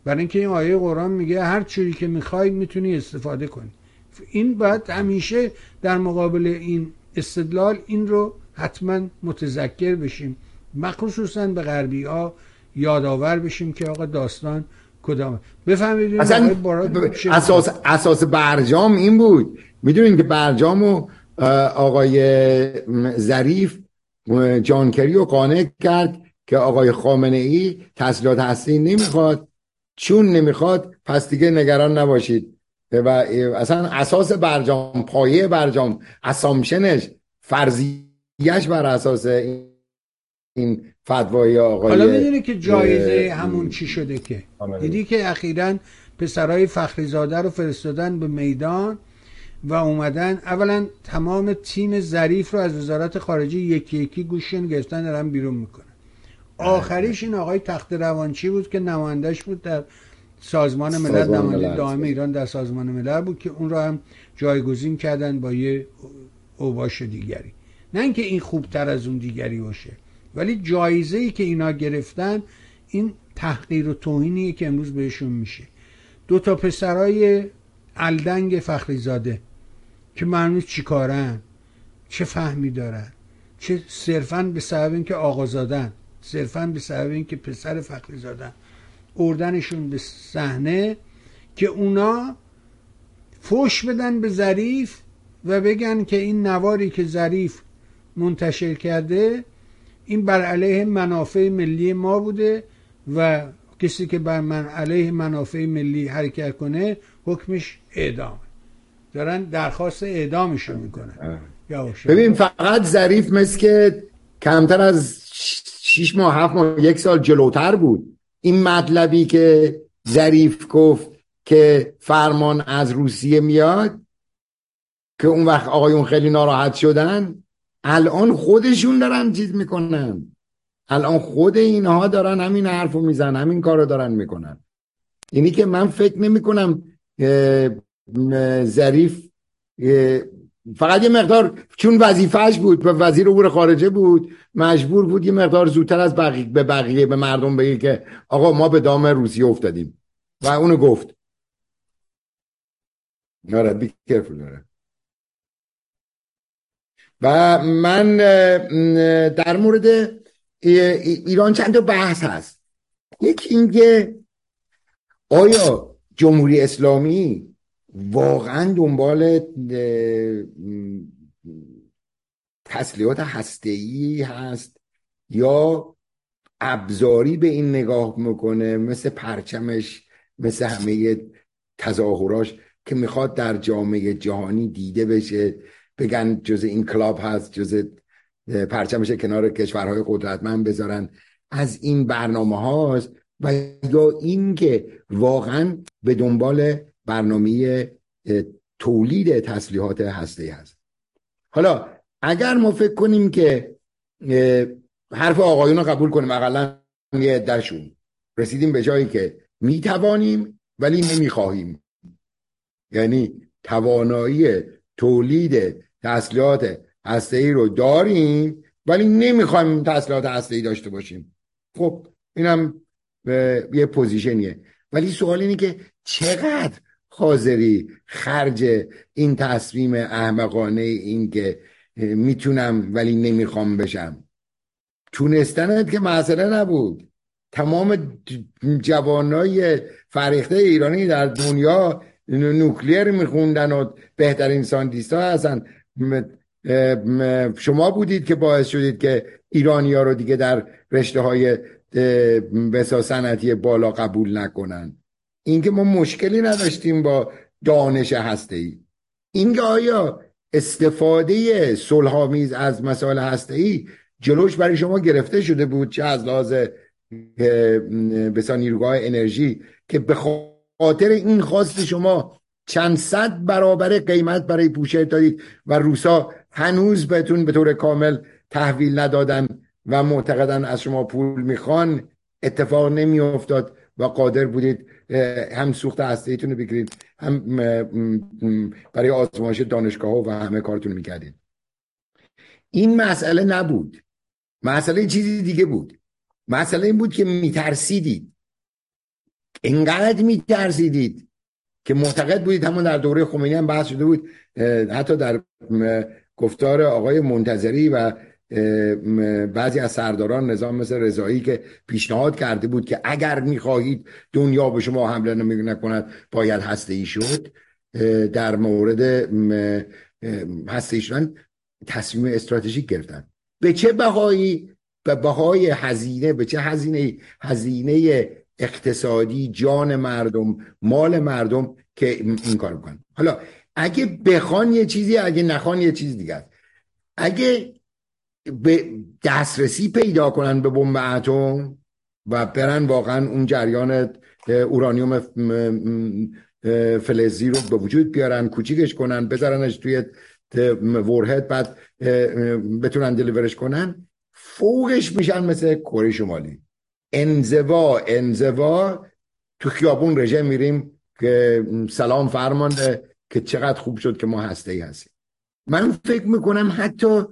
برای اینکه این آیه قرآن میگه هر چیزی که می‌خوای می‌تونی استفاده کنی. این باید همیشه در مقابل این استدلال این رو حتما متذکر بشیم. مخصوصا به غربی ها یادآور بشیم که آقا داستان کدامه بفهمید اصلا اساس اساس برجام این بود. می‌دونین که برجام و آقای ظریف جانکری رو قانع کرد که آقای خامنه ای تحصیلات هستی نمی‌خواد. چون نمی‌خواد پس دیگه نگران نباشید. و اصلا اساس برجام پایه برجام اسامشنش فرضیش بر اساس این فتوای آقای حالا می‌دونی که جایزه همون چی شده که. دیدی که اخیرا پسرای فخریزاده رو فرستادن به میدان و اومدن. اولا تمام تیم ظریف رو از وزارت خارجه یکی یکی گوششون گرفتن دارن بیرون می‌کنن. آخریش این آقای تخت روانچی بود که نمایندش بود در سازمان ملل نماینده دائم ایران در سازمان ملل بود که اون رو هم جایگزین کردن با یه اوباش دیگری. نه اینکه این خوبتر از اون دیگری باشه. ولی جایزه ای که اینا گرفتن این تحقیر و توهینیه که امروز بهشون میشه. دو تا پسرای الدنگ فخریزاده که معلوم چی کارن چه فهمی دارن چه صرفا به سبب اینکه آقا زادن صرفا به سبب اینکه پسر فخری زادن اردنشون به صحنه که اونا فوش بدن به ظریف و بگن که این نواری که ظریف منتشر کرده این بر علیه منافع ملی ما بوده و کسی که بر من علیه منافع ملی حرکت کنه حکمش اعدامه دارن درخواست اعدامشون می‌کنن. ببین فقط ظریف مثل که کمتر از شیش ماه هفت ماه یک سال جلوتر بود. این مطلبی که ظریف گفت که فرمان از روسیه میاد که اون وقت آقایون خیلی ناراحت شدن الان خودشون دارن چیز می‌کنن. الان خود اینها دارن همین حرفو میزن همین کارو دارن می‌کنن. اینی که من فکر نمی کنم ظریف فقط یه مقدار چون وظیفهش بود و وزیر امور خارجه بود مجبور بود یه مقدار زودتر از بقیه به بقیه به مردم بگه که آقا ما به دام روسیه افتادیم. و اونو گفت. آره بی و من در مورد ایران چند تا بحث هست. یکی اینکه آیا جمهوری اسلامی واقعا دنبال تسلیحات هسته‌ای هست یا ابزاری به این نگاه می‌کنه مثل پرچمش مثل همه تظاهراش که می‌خواد در جامعه جهانی دیده بشه؟ بگن جز این کلاب هست جز پرچمش کنار کشورهای قدرتمند بذارن. از این برنامه هاست و یا اینکه واقعا به دنبال برنامه تولید تسلیحات هسته هست. حالا اگر ما فکر کنیم که حرف آقایون رو قبول کنیم اقلا یه درشون رسیدیم به جایی که می‌توانیم ولی نمی‌خواهیم. یعنی توانایی تولید تسلیحات هسته ای رو داریم ولی نمی‌خوایم تسلیحات هسته ای داشته باشیم. خب اینم یه پوزیشنیه. ولی سوال اینه که چقدر حاضری خرج این تصمیم احمقانه این که می‌تونم ولی نمی‌خوام بشم؟ تونستنت که مسئله نبود. تمام جوانای فریخته ایرانی در دنیا نوکلیر میخوندن و بهترین ساندیست ها هستن شما بودید که باعث شدید که ایرانی ها رو دیگه در رشته های بسا بالا قبول نکنن. اینکه ما مشکلی نداشتیم با دانش هسته ای اینکه آیا استفاده صلحآمیز از مسائل هسته ای جلوش برای شما گرفته شده بود؟ چه از لحاظ بسا نیروگاه انرژی که به خاطر این خواست شما چند صد برابر قیمت برای پوشه دادید و روسا هنوز بهتون به طور کامل تحویل ندادن و معتقدن از شما پول می‌خوان. اتفاق نمیافتاد و قادر بودید هم سوخت هسته ایتون رو بگیرید هم برای آزمایش دانشگاه و همه کارتون می‌کردید. این مسئله نبود. مسئله چیزی دیگه بود. مسئله این بود که میترسیدید. انقدر میترسیدید که معتقد بودید همون در دوره خمینی هم بحث شده بود حتی در گفتار آقای منتظری و بعضی از سرداران نظام مثل رضایی که پیشنهاد کرده بود که اگر می‌خواهید دنیا به شما حمله نکند باید هسته ای شد در مورد هسته شدن تصمیم استراتژیک گرفتن. به چه بهایی به بهای هزینه به چه هزینه هزینه اقتصادی جان مردم مال مردم که این کار بکنن حالا اگه بخوان یه چیزی اگه نخوان یه چیز دیگه اگه به دسترسی پیدا کنن به بمب اتم و برن واقعا اون جریان اورانیوم فلزی رو به وجود بیارن کوچیکش کنن بذارنش توی ورهد بعد بتونن دلیورش کنن فوقش میشن مثل کره شمالی. انزوا انزوا. تو خیابون رژه میریم که سلام فرمانده که چقدر خوب شد که ما هسته ای هستیم. من فکر می‌کنم حتی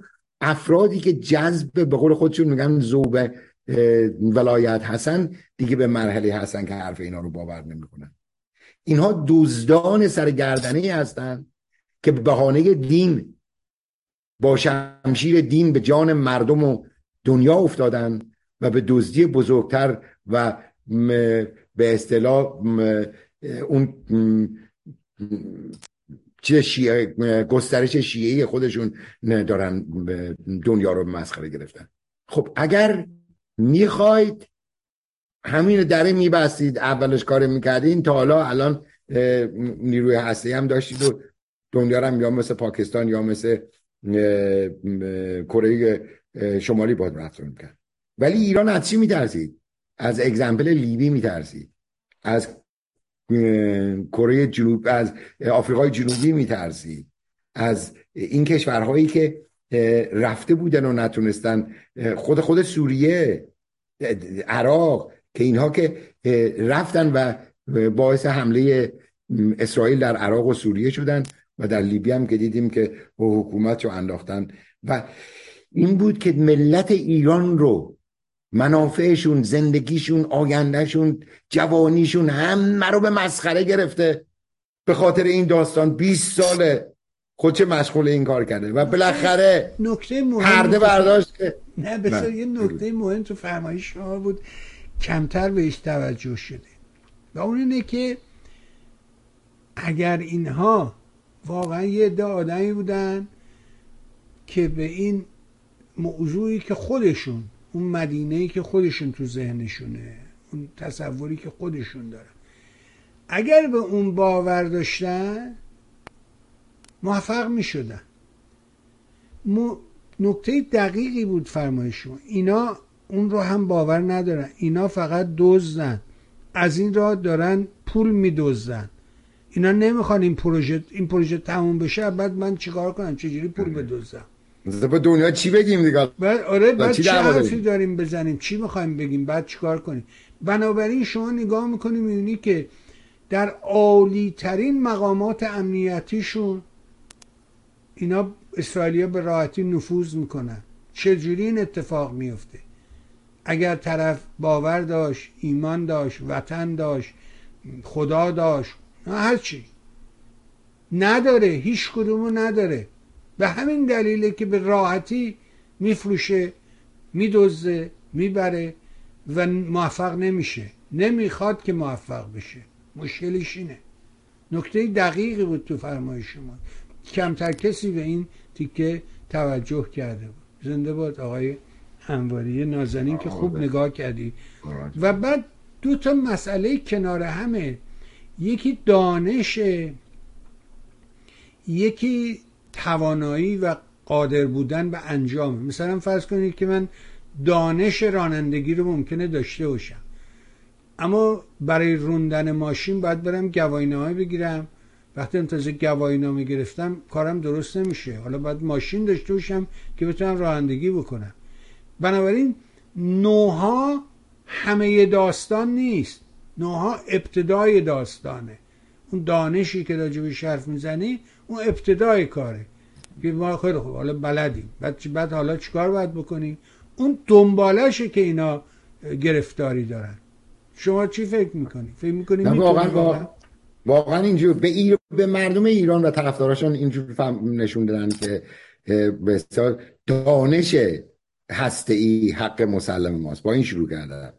افرادی که جذب به قول خودشون میگن زوب ولایت هستن دیگه به مرحله هستن که حرف اینا رو باور نمی‌کنن. اینها دزدان سرگردنه هستن که به بهانه دین با شمشیر دین به جان مردم و دنیا افتادن. و به دزدی بزرگتر و به اصطلاح اون چه شیعه گسترش شیعه خودشون دارن دنیا رو مسخره گرفتن. خب اگر می‌خواید همین دره میبستید اولش کار می‌کردین تا حالا الان نیروی هسته هم داشتید و دنیا رو یا مثل پاکستان یا مثل کره شمالی باید رفتار می‌کرد ولی ایران از چی میترسید؟ از اگزمپل لیبی میترسید. از کره جنوب از آفریقای جنوبی میترسید. از این کشورهایی که رفته بودن و نتونستن خود خود سوریه عراق که اینها که رفتن و باعث حمله اسرائیل در عراق و سوریه شدن و در لیبی هم که دیدیم که حکومت رو انداختن. و این بود که ملت ایران رو منافعشون زندگیشون آیندهشون جوانیشون همه رو به مسخره گرفته. به خاطر این داستان 20 ساله خودش مشغول این کار کرده و بالاخره نکته مهم پرده برداشت که نه بسیار. یه نکته مهم تو فرمایش شما بود. کمتر بهش توجه شده. و اون اینه که اگر اینها واقعا یه عده آدمی بودن که به این موضوعی که خودشون اون مدینه ای که خودشون تو ذهنشونه اون تصوری که خودشون دارن. اگر به اون باور داشتن موفق می شدن نکته دقیقی بود فرمایش شما اینا اون رو هم باور ندارن. اینا فقط دزدن. از این راه دارن پول میدزدن. اینا نمی‌خوان این پروژه این پروژه تموم بشه بعد من چیکار کنم؟ چجوری پول بدزدم؟ به دنیا چی بگیم دیگه؟ بعد آره بعد چی چه حرفی داریم؟ داریم بزنیم؟ چی می‌خوایم بگیم؟ بعد چیکار کنیم؟ بنابراین شما نگاه می‌کنی می‌بینی که در عالی ترین مقامات امنیتیشون اینا اسرائیلیا به راحتی نفوذ می‌کنن. چجوری این اتفاق میفته اگر طرف باور داشت ایمان داشت وطن داشت خدا داشت هرچی. نداره هیچ کدومو نداره. به همین دلیله که به راحتی میفروشه میدزده می‌بره و موفق نمیشه. نمی‌خواد که موفق بشه. مشکلش اینه. نکته دقیقی بود تو فرمایش شما. کمتر کسی به این تیکه توجه کرده بود. زنده باد آقای انواری نازنین که خوب نگاه کردی. و بعد دو تا مسئله کنار همه. یکی دانش یکی توانایی و قادر بودن به انجام. مثلا فرض کنید که من دانش رانندگی رو ممکنه داشته باشم. اما برای روندن ماشین باید برم گواهینامه بگیرم. وقتی انتظار گواهینامه گرفتم کارم درست نمیشه. حالا باید ماشین داشته باشم که بتونم رانندگی بکنم. بنابراین نوها همه داستان نیست. نوها ابتدای داستانه. اون دانشی که راجبش حرف می‌زنی اون ابتدای کاره که ما خیلی خوب حالا بلدیم. بعد, بعد حالا چیکار باید بکنیم؟ اون دنبالشه که اینا گرفتاری دارن. شما چی فکر می‌کنی؟ فکر می‌کنی واقعا واقعا؟ واقعا اینجور به, ایر... به مردم ایران و طرفداراشون اینجور فهم نشون دادن که به دانش هسته ای حق مسلم ماست. با این شروع کردن.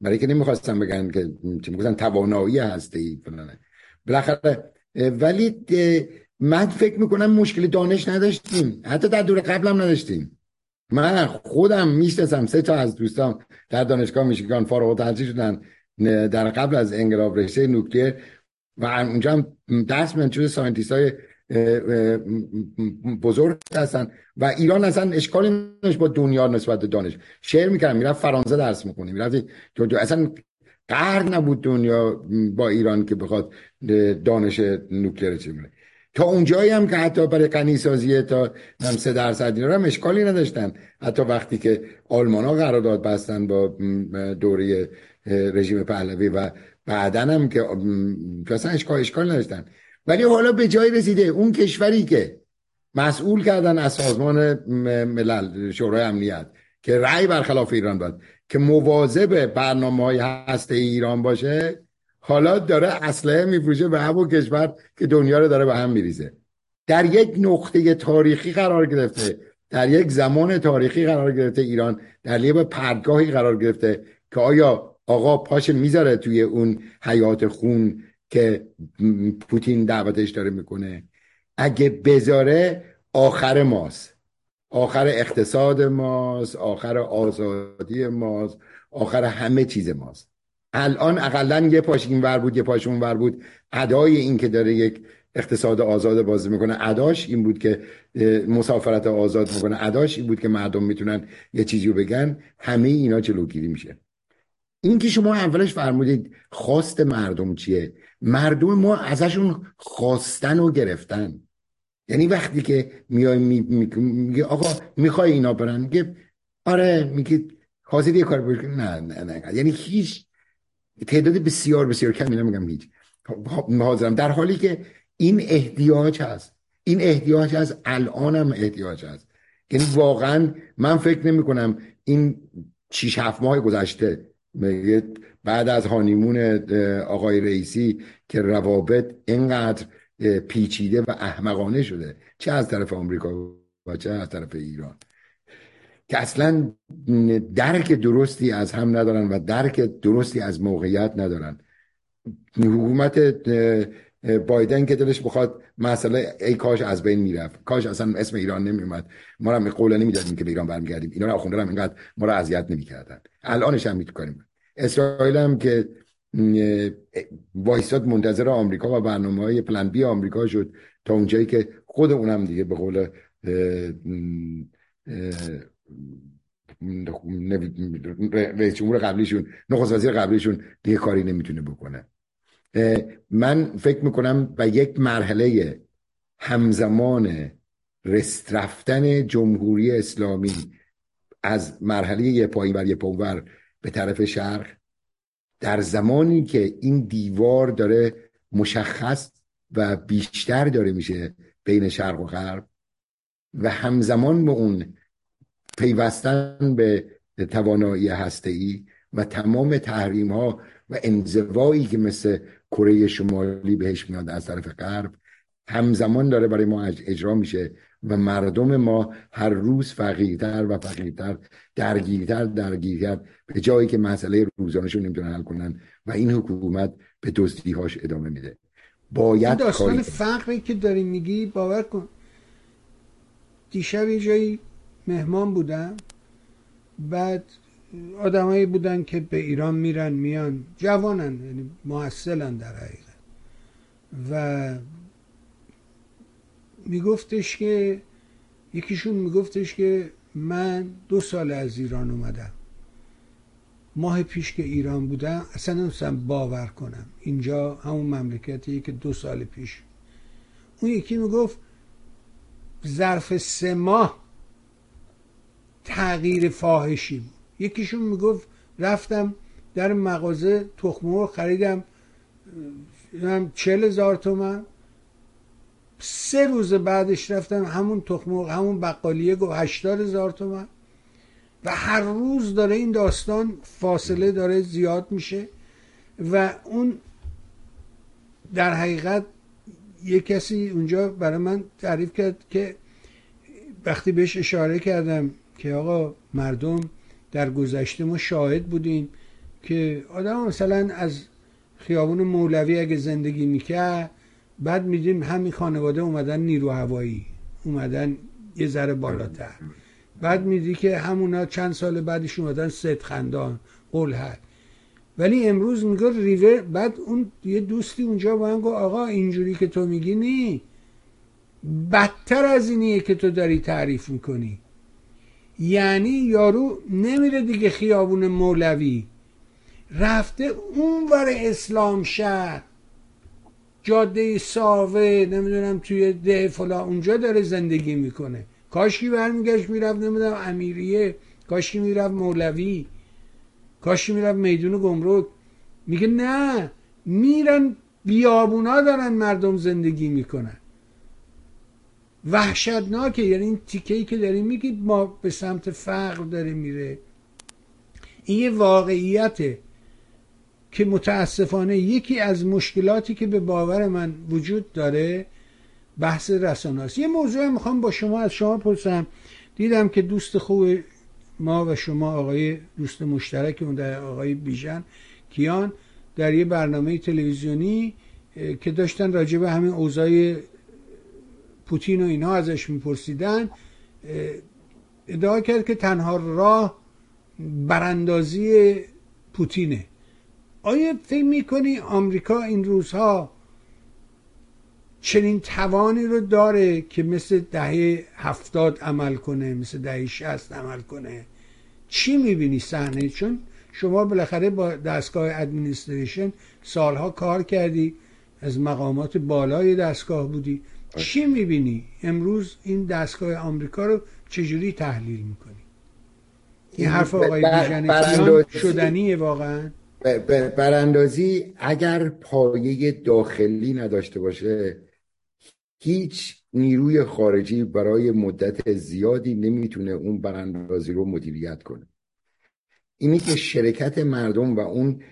برای که نمی‌خواستم بگن که می‌گفتن؟ توانایی هسته ای فلانه. بالاخره ولی من فکر می‌کنم مشکل دانش نداشتیم. حتی در دور قبلم نداشتیم. من خودم می‌شناسم سه تا از دوستان در دانشگاه میشیگان فارغ التحصیل شدن در قبل از انقلاب رشته nuclear و اونجا هم دست من شده scientist های بزرگ هستن و ایران اصلا اشکالی با دنیا نسبت دانش. شعر می‌کردم می‌رفت فرانسه درس می‌کنیم می‌رفت اصلا قرد نبود دنیا با ایران که بخواد دانش نوکلیر چه میره تا اونجایی هم که حتی برای غنی سازی تا هم سه درصد اینا هم اشکالی نداشتن. حتی وقتی که آلمان ها قرارداد بستن با دوره رژیم پهلوی و بعدا هم که اصلا اشکال اشکال نداشتن. ولی حالا به جای رسیده اون کشوری که مسئول کردن از سازمان ملل شورای امنیت که رأی برخلاف ایران داد که مواظب برنامه های هسته ایران باشه حالا داره اسلحه میفروشه به همون کشور که دنیا رو داره به هم میریزه. در یک نقطه تاریخی قرار گرفته در یک زمان تاریخی قرار گرفته ایران در یه پرگاهی قرار گرفته که آیا آقا پاش می‌ذاره توی اون حیات خون که پوتین دعوتش داره می‌کنه؟ اگه بذاره آخر ماست. آخر اقتصاد ماست آخر آزادی ماست آخر همه چیز ماست. الان اقلا یه پاش این ور بود یه پاش اون ور بود. ادای این که داره یک اقتصاد آزاد بازی می‌کنه اداش این بود که مسافرت آزاد می‌کنه. اداش این بود که مردم می‌تونن یه چیزی رو بگن. همه اینا جلوگیری میشه. این که شما اولش فرمودید خواست مردم چیه؟ مردم ما ازشون خواستن و گرفتن. یعنی وقتی که میای میگه می، آقا می‌خوای اینا برن؟ میگه آره میگه حاضر یه کار بکنی نه نه نه. یعنی هیچ تعداد بسیار بسیار کمی نمیگم هیچ. حاضرم. در حالی که این احتیاج هست. این احتیاج هست. الانم احتیاج هست. یعنی واقعا من فکر نمی کنم این شیش هفت ماه گذشته بعد از هانیمون آقای رئیسی که روابط اینقدر پیچیده و احمقانه شده چه از طرف آمریکا و چه از طرف ایران. که اصلا درک درستی از هم ندارن و درک درستی از موقعیت ندارن. حکومت بایدن که دلش بخواد مسئله ای کاش از بین می‌رفت. کاش اصلا اسم ایران نمیومد ما رو قول نمی‌دادیم که به ایران برمیگردیم. اینا رو هم اینقدر ما رو اذیت نمی‌کردن. الانش هم می‌تونیم اسرائیل هم که وایستاد منتظر آمریکا و برنامه های پلن بی آمریکا شد تا اونجایی که خود اونم دیگه به قول رئیس جمهور قبلیشون نخست وزیر قبلیشون دیگه کاری نمی‌تونه بکنه. من فکر می‌کنم به یک مرحله همزمان رسترفتن جمهوری اسلامی از مرحله یه پایین بر یه پاور به طرف شرق در زمانی که این دیوار داره مشخص و بیشتر داره میشه بین شرق و غرب و همزمان به اون پیوستن به توانایی هسته و تمام تحریم ها و انزوایی که مثل کره شمالی بهش میاد از طرف غرب همزمان داره برای ما اجرا میشه و مردم ما هر روز فقیرتر و فقیرتر درگیرتر درگیرتر به جایی که مسئله روزانشون نمی‌تونن حل کنن و این حکومت به دزدیهاش ادامه میده. باید داستان فقری که داری میگی باور کن. دیشب یه جایی مهمان بودم بعد آدمایی بودن که به ایران میرن میان. جوانن یعنی محصلن در حقیقت. و میگفتش که یکیشون میگفتش که من دو سال از ایران اومدم. ماه پیش که ایران بودم اصلا نمیستم باور کنم. اینجا همون مملکتیه که دو سال پیش. اون یکی می‌گفت ظرف سه ماه تغییر فاحشی بود. یکیشون می‌گفت رفتم در مغازه تخمور خریدم چل هزار تومن. سه روز بعدش رفتم همون تخمور همون بقالیه گفت هشتاد هزار تومن. و هر روز داره این داستان فاصله داره زیاد میشه و اون در حقیقت یه کسی اونجا برای من تعریف کرد که وقتی بهش اشاره کردم که آقا مردم در گذشته ما شاهد بودیم که آدم مثلا از خیابون مولوی اگه زندگی می‌کرد بعد میدیم همین خانواده اومدن نیرو هوایی اومدن یه ذره بالاتر. بعد میدی که همونا چند سال بعدش اومدن ست خندان قلحت. ولی امروز میگه ریور بعد اون یه دوستی اونجا با هم گفت آقا اینجوری که تو میگی نی بدتر از اینیه که تو داری تعریف می‌کنی. یعنی یارو نمیره دیگه خیابون مولوی. رفته اونور اسلام شهر. جاده ساوه نمی‌دونم توی ده فلا اونجا داره زندگی می‌کنه. کاشکی برمیگشت می‌رفت نمی‌دونم امیریه. کاشکی می‌رفت مولوی. کاشکی می‌رفت میدون گمرک. میگه نه میرن بیابونا دارن مردم زندگی می‌کنن. وحشتناکه. یعنی این تیکه که داریم میگید ما به سمت فقر داره میره. این یه واقعیته که متاسفانه یکی از مشکلاتی که به باور من وجود داره بحث رسانه یه موضوع می‌خوام با شما از شما پرسم. دیدم که دوست خوب ما و شما آقای دوست مشترک اون در آقای بیژن کیان در یه برنامه تلویزیونی که داشتن راجع به همین اوضاع پوتین و اینا ازش میپرسیدن ادعا کرد که تنها راه براندازی پوتینه. آیا فکر می‌کنی آمریکا این روزها چنین توانی رو داره که مثل دهه هفتاد عمل کنه مثل دهه شست عمل کنه؟ چی می‌بینی صحنه؟ چون شما بالاخره با دستگاه ادمنستریشن سالها کار کردی از مقامات بالای دستگاه بودی. چی می‌بینی؟ امروز این دستگاه آمریکا رو چجوری تحلیل می‌کنی؟ این حرف آقای بیژن شدنیه واقعا؟ براندازی اگر پایه داخلی نداشته باشه هیچ نیروی خارجی برای مدت زیادی نمی‌تونه اون براندازی رو مدیریت کنه. اینی که شرکت مردم و اون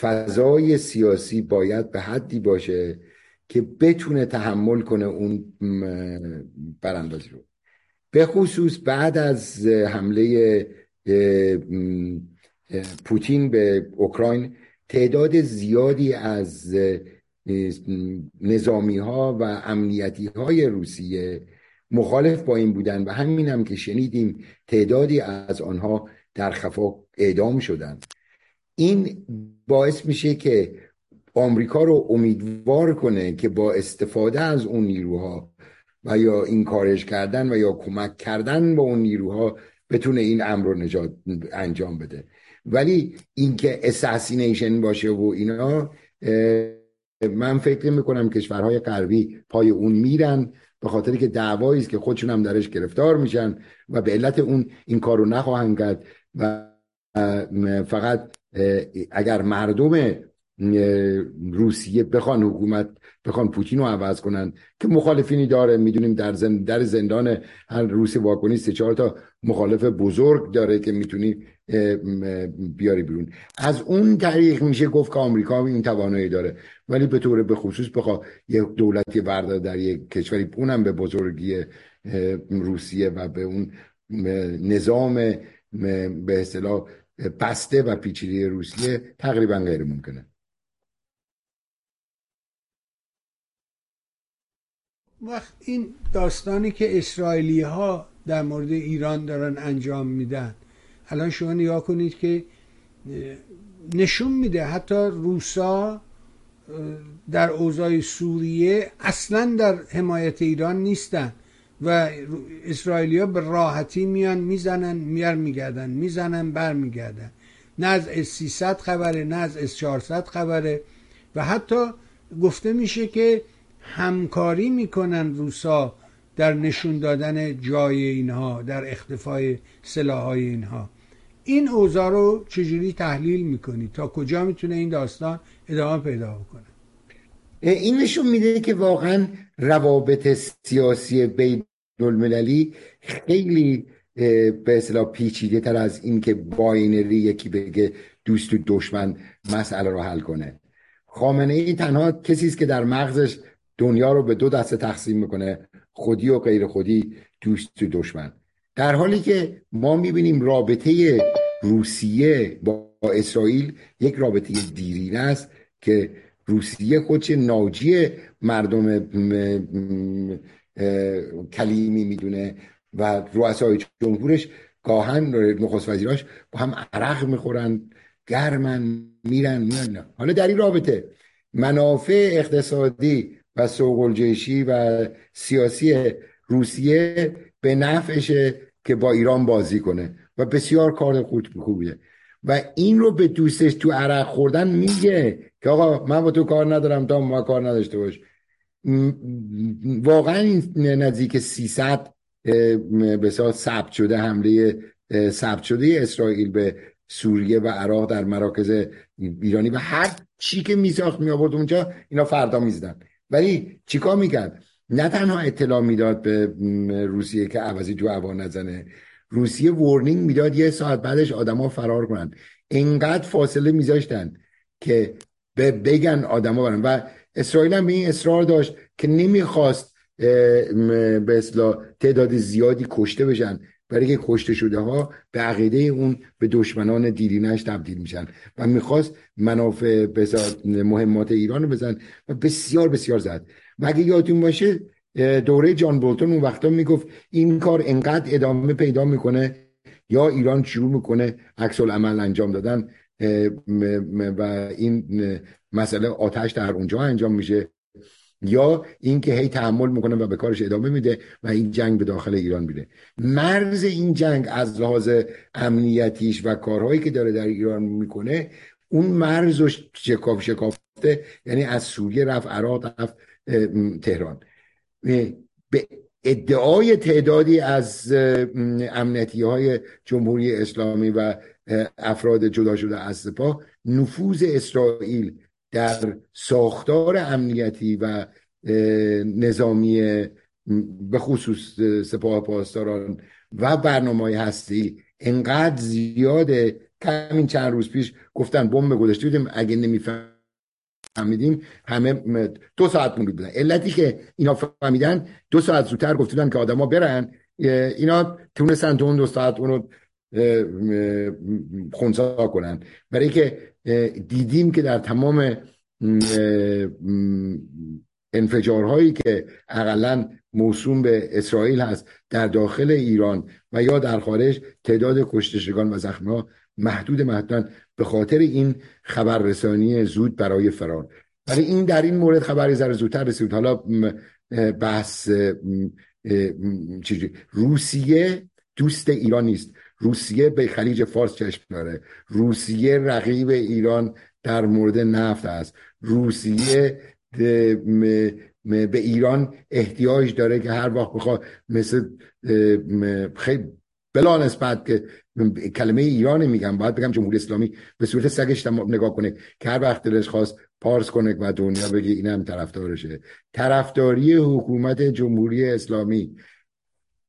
فضای سیاسی باید به حدی باشه که بتونه تحمل کنه اون براندازی رو. به خصوص بعد از حمله پوتین به اوکراین تعداد زیادی از نظامی ها و امنیتی های روسیه مخالف با این بودن و همین هم که شنیدیم تعدادی از آنها در خفا اعدام شدن این باعث میشه که آمریکا رو امیدوار کنه که با استفاده از اون نیروها و یا این کارش کردن و یا کمک کردن با اون نیروها بتونه این امر رو نجات انجام بده. ولی اینکه اساسینیشن باشه و اینا من فکر می‌کنم کشورهای غربی پای اون میرن به خاطر که دعوایی است که خودشون هم درش گرفتار میشن و به علت اون این کارو نخواهند کرد. و فقط اگر مردم روسیه بخوان حکومت بخوان پوتین رو عوض کنن که مخالفینی داره. می‌دونیم در, زن در زندان هر روسی واکنی سه چهار تا مخالف بزرگ داره که می‌تونی بیاری بیرون. از اون طریق میشه گفت که آمریکا این توانایی داره. ولی به طور به خصوص بخوا یه دولتی بردار در یک کشوری اونم به بزرگی روسیه و به اون نظام به اصطلاح بسته و پیچیده روسیه تقریبا غیر ممکنه وقت این داستانی که اسرائیلی ها در مورد ایران دارن انجام میدن. الان شما نگاه کنید که نشون میده حتی روسا در اوضاع سوریه اصلا در حمایت ایران نیستن و اسرائیلیا به راحتی میان می‌زنن میار میگردن می‌زنن بر میگردن نه از اس 300 خبره نه از اس 400 خبره. و حتی گفته میشه که همکاری می‌کنن روسا در نشون دادن جای اینها در اختفای سلاحهای اینها. این اوضاع رو چجوری تحلیل می‌کنی؟ تا کجا می‌تونه این داستان ادامه پیدا بکنه؟ این نشون میده که واقعا روابط سیاسی بین المللی خیلی به اصطلاح پیچیده تر از این که باینری یکی بگه دوست و دشمن مسئله رو حل کنه. خامنه ای تنها کسی است که در مغزش دنیا رو به دو دسته تقسیم می‌کنه خودی و غیر خودی دوست و دشمن. در حالی که ما می‌بینیم رابطه روسیه با اسرائیل یک رابطه دیرینه است که روسیه خودش ناجی مردم کلیمی می‌دونه و رؤسای جمهورش گاهن نخست وزیراش با هم عرق می‌خورن گرمن میرن میرن حالا در این رابطه منافع اقتصادی و سوق و سیاسی روسیه به نفعشه که با ایران بازی کنه و بسیار کار خوب خوبیه. و این رو به دوستش تو عرق خوردن میگه که آقا من با تو کار ندارم تا ما کار نداشته باش. واقعا این نزدیک 300 به ثبت شده حمله ثبت شده اسرائیل به سوریه و عراق در مراکز ایرانی. و هر چی که میساخت می آورد اونجا اینا فردا می‌زدن. ولی چیکار می‌کرد؟ نه تنها اطلاع می‌داد به روسیه که عوضی جو هوا نزنه روسیه ورنینگ می‌داد یه ساعت بعدش آدما فرار کنن. انقدر فاصله میذاشتن که به بگن آدما برن. و اسرائیل هم به این اصرار داشت که نمی‌خواست به اصلاح تعداد زیادی کشته بشن. برای که کشته شده ها به عقیده اون به دشمنان دیرینش تبدیل میشن و می‌خواست منافع مهمات ایران رو بزن و بسیار بسیار زد. و اگه یادتون باشه دوره جان بولتون اون وقتا می‌گفت این کار انقدر ادامه پیدا می‌کنه یا ایران شروع می‌کنه عکس عمل انجام دادن و این مسئله آتش در اونجا انجام میشه. یا اینکه هی تحمل می‌کنه و به کارش ادامه میده و این جنگ به داخل ایران میره. مرز این جنگ از لحاظ امنیتیش و کارهایی که داره در ایران می‌کنه اون مرز رو شکاف شکافته یعنی از سوریه رفت عراق رفت تهران. به ادعای تعدادی از امنیتی های جمهوری اسلامی و افراد جدا شده از سپاه نفوذ اسرائیل در ساختار امنیتی و نظامی به خصوص سپاه پاسداران و برنامه هستی انقدر زیاده همین چند روز پیش گفتن بمب گذاشته بودیم. اگه نمیفهم فهمیدیم همه دو ساعت مونده بودن. علتی که اینا فهمیدن دو ساعت زودتر گفتن که آدما برن. اینا تونستن تو اون دو ساعت اونو خونسا کنن برای که دیدیم که در تمام انفجارهایی که اقلا موسوم به اسرائیل هست در داخل ایران و یا در خارج تعداد کشتشگان و زخمها محدود محدودن به خاطر این خبررسانی زود برای فرار. ولی این در این مورد خبری زر زودتر رسید. حالا بحث روسیه دوست ایران نیست. روسیه به خلیج فارس چشم داره. روسیه رقیب ایران در مورد نفت است. روسیه به ایران احتیاج داره که هر وقت بخواد مثل خیلی بلا نسبت که کلمه ایران میگم باید بگم جمهوری اسلامی به صورت سگش نگاه کنه. که هر وقت دلش خواست پارس کنه و دنیا بگه این هم طرفدارشه. طرفداری حکومت جمهوری اسلامی.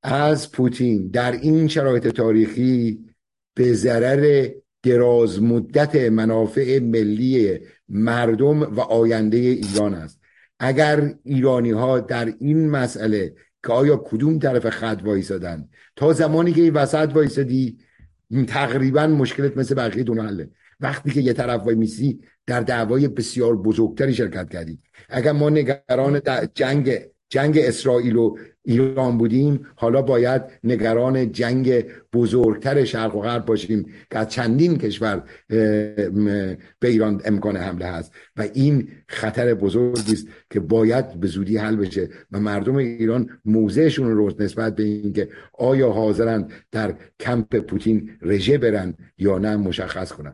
از پوتین در این شرایط تاریخی به ضرر دراز مدت منافع ملی مردم و آینده ایران است. اگر ایرانی ها در این مسئله که آیا کدوم طرف خط وایسادن تا زمانی که این وسط وایسادی تقریبا مشکلت مثل بقیه حله وقتی که یه طرف وای میسی در دعوای بسیار بزرگتری شرکت کردی. اگر ما نگران جنگ جنگ اسرائیل و ایران بودیم حالا باید نگران جنگ بزرگتر شرق و غرب باشیم که از چندین کشور به ایران امکان حمله هست. و این خطر بزرگی است که باید به زودی حل بشه و مردم ایران موضعشون رو نسبت به اینکه آیا حاضرند در کمپ پوتین رژه برن یا نه مشخص کنن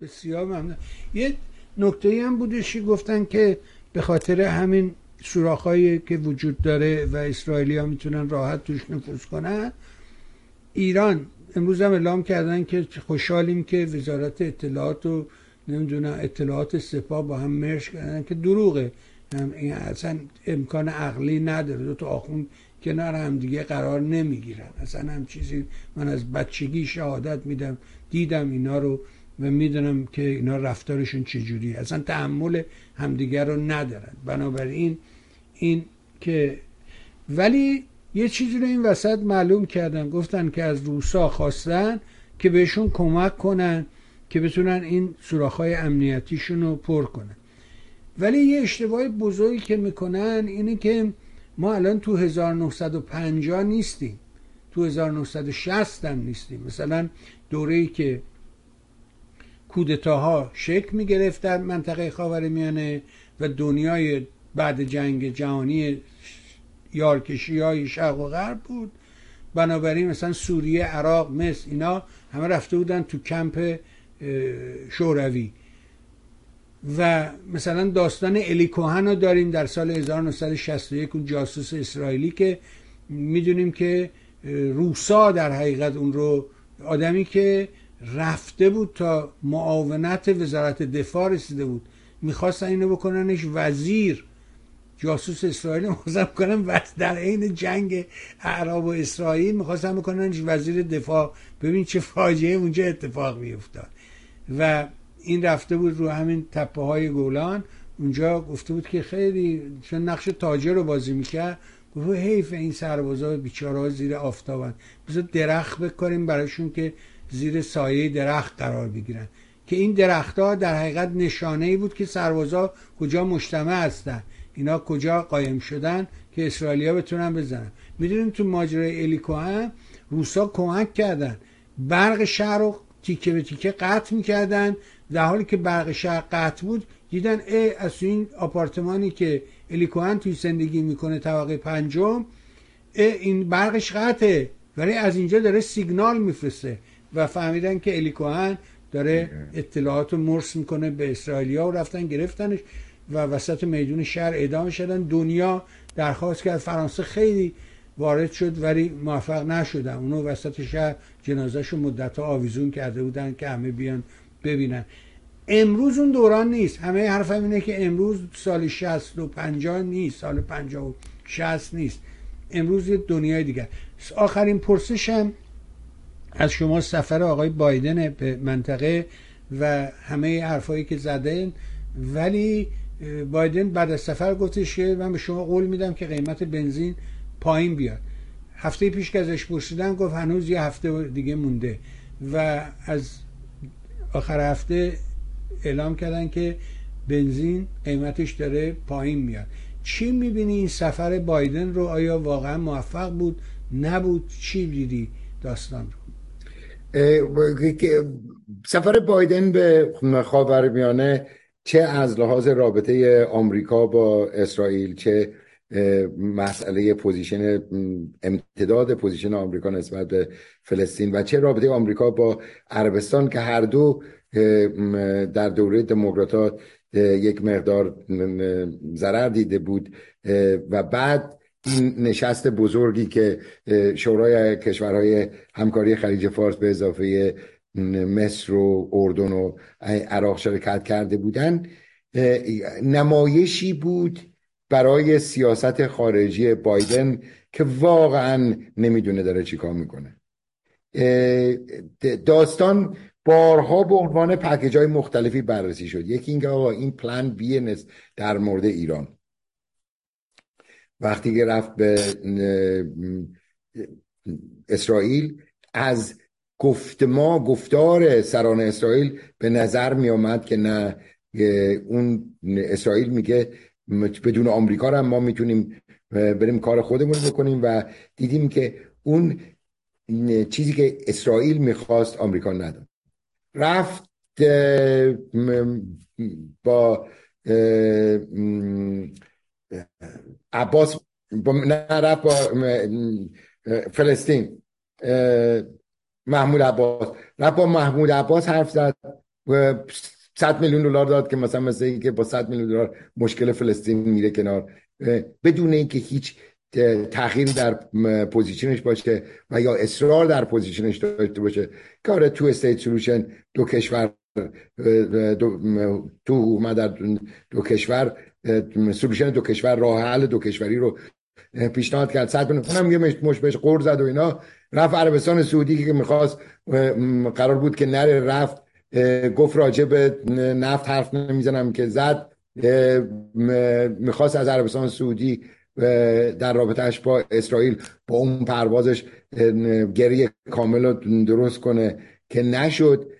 بسیار ممنون. یه نکته هم بودش گفتن که به خاطر همین سوراخایی که وجود داره و اسرائیلی ها می‌تونن راحت توش نفوذ کنن. ایران امروز هم اعلام کردن که خوشحالیم که وزارت اطلاعات و نمی‌دونم اطلاعات سپاه با هم مرش کردن که دروغه. این اصلا امکان عقلی نداره. دو تا آخون کنار هم دیگه قرار نمی‌گیرن. اصلا هم چیزی من از بچگی شهادت میدم دیدم اینا رو و می‌دونم که اینا رفتارشون چجوری اصلا تحمل همدیگر رو ندارن. بنابراین این که ولی یه چیزی رو این وسط معلوم کردن گفتن که از روسا خواستن که بهشون کمک کنن که بتونن این سوراخ‌های امنیتیشون رو پر کنن. ولی یه اشتباه بزرگی که می‌کنن اینه که ما الان تو 1950 نیستیم. تو 1960 هم نیستیم. مثلا دوره‌ای که کودتاها شکل می‌گرفتن منطقه خاورمیانه و دنیای بعد جنگ جهانی یارکشی های شرق و غرب بود. بنابراین مثلا سوریه عراق مصر اینا همه رفته بودن تو کمپ شوروی. و مثلا داستان الی کوهن رو داریم در سال 1961 اون جاسوس اسرائیلی که می‌دونیم که روسا در حقیقت اون رو آدمی که رفته بود تا معاونت وزارت دفاع رسیده بود. می‌خواستن اینو بکننش وزیر. جاسوس اسرائیل می‌خواستن بکنن و در عین جنگ اعراب و اسرائیل می‌خواستن بکننش وزیر دفاع. ببین چه فاجعه اونجا اتفاق میافتاد. و این رفته بود رو همین تپه های گولان. اونجا گفته بود که خیلی چون نقش تاجر رو بازی می‌کرد گفت حیف این سربازا بیچاره ها زیر آفتابن. بذار درخت بکنیم براشون که زیر سایه درخت قرار بگیرن. که این درختها در حقیقت نشانه ای بود که سربازا کجا مجتمع هستن. اینا کجا قایم شدن که اسرائیلیا بتونن بزنن. می‌دونیم تو ماجرای الیکو هم روسا کمک کردن. برق شهر رو تیکه به تیکه قطع می‌کردن. در حالی که برق شهر قطع بود دیدن ای از این آپارتمانی که الیکوهن توی زندگی می‌کنه طبقه پنجم ای این برقش قطعه ولی از اینجا داره سیگنال میفرسته و فهمیدن که الیکوهن داره اطلاعات رو مرس می‌کنه به اسرائیلیا و رفتن گرفتنش. و وسط میدون شهر اعدام شدن. دنیا درخواست کرد فرانسه خیلی وارد شد ولی موفق نشدن. اونو وسط شهر جنازهش رو مدت آویزون کرده بودن که همه بیان ببینن. امروز اون دوران نیست. همه حرف هم اینه که امروز سال 60 و 50 نیست. سال 50 و 60 نیست. امروز یه دنیای دیگر. آخرین پرسشم از شما سفر آقای بایدن به منطقه و همه حرفایی که زدن. ولی بایدن بعد از سفر گفتش که من به شما قول میدم که قیمت بنزین پایین بیاد. هفته پیش که ازش پرسیدن گفت هنوز یه هفته دیگه مونده و از آخر هفته اعلام کردن که بنزین قیمتش داره پایین میاد. چی می‌بینی این سفر بایدن رو؟ آیا واقعا موفق بود؟ نبود؟ چی دیدی داستان رو؟ سفر بایدن به خاورمیانه چه از لحاظ رابطه آمریکا با اسرائیل چه مسئله position امتداد position آمریکا نسبت به فلسطین و چه رابطه آمریکا با عربستان که هر دو در دوره دموکراتات یک مقدار ضرر دیده بود و بعد این نشست بزرگی که شورای کشورهای همکاری خلیج فارس به اضافه مصر و اردن و عراق شرکت کرده بودن نمایشی بود برای سیاست خارجی بایدن که واقعا نمی‌دونه داره چیکار می‌کنه. داستان بارها به عنوان پکیج های مختلفی بررسی شد. یکی اینکه آقا این پلان بی در مورد ایران. وقتی که رفت به اسرائیل از گفتما گفتار سران اسرائیل به نظر می آمد که نه اون اسرائیل میگه بدون آمریکا هم ما می‌تونیم بریم کار خودمون بکنیم و دیدیم که اون چیزی که اسرائیل می‌خواست آمریکا نداد. رفت با عباس با نه رفت با فلسطین. محمود عباس. رفت با محمود عباس حرف زد. 100 میلیون دلار داد که مثلا مثل اینکه با 100 میلیون دلار مشکل فلسطین میره کنار. بدون اینکه هیچ تغییری در position ش باشه و یا اصرار در position ش داشته باشه. کار تو استیت سولوشن دو کشور دو تو در دو کشور سولوشن دو کشور راه حل دو کشوری رو پیشنهاد کرد. صد اونم یه مش بهش قور زد و اینا. رفت عربستان سعودی که می‌خواست قرار بود که نره رفت. گفت راجع نفت حرف نمی‌زنم که زد. می‌خواست از عربستان سعودی در رابطهش با اسرائیل با اون پروازش گری کامل رو درست کنه که نشد.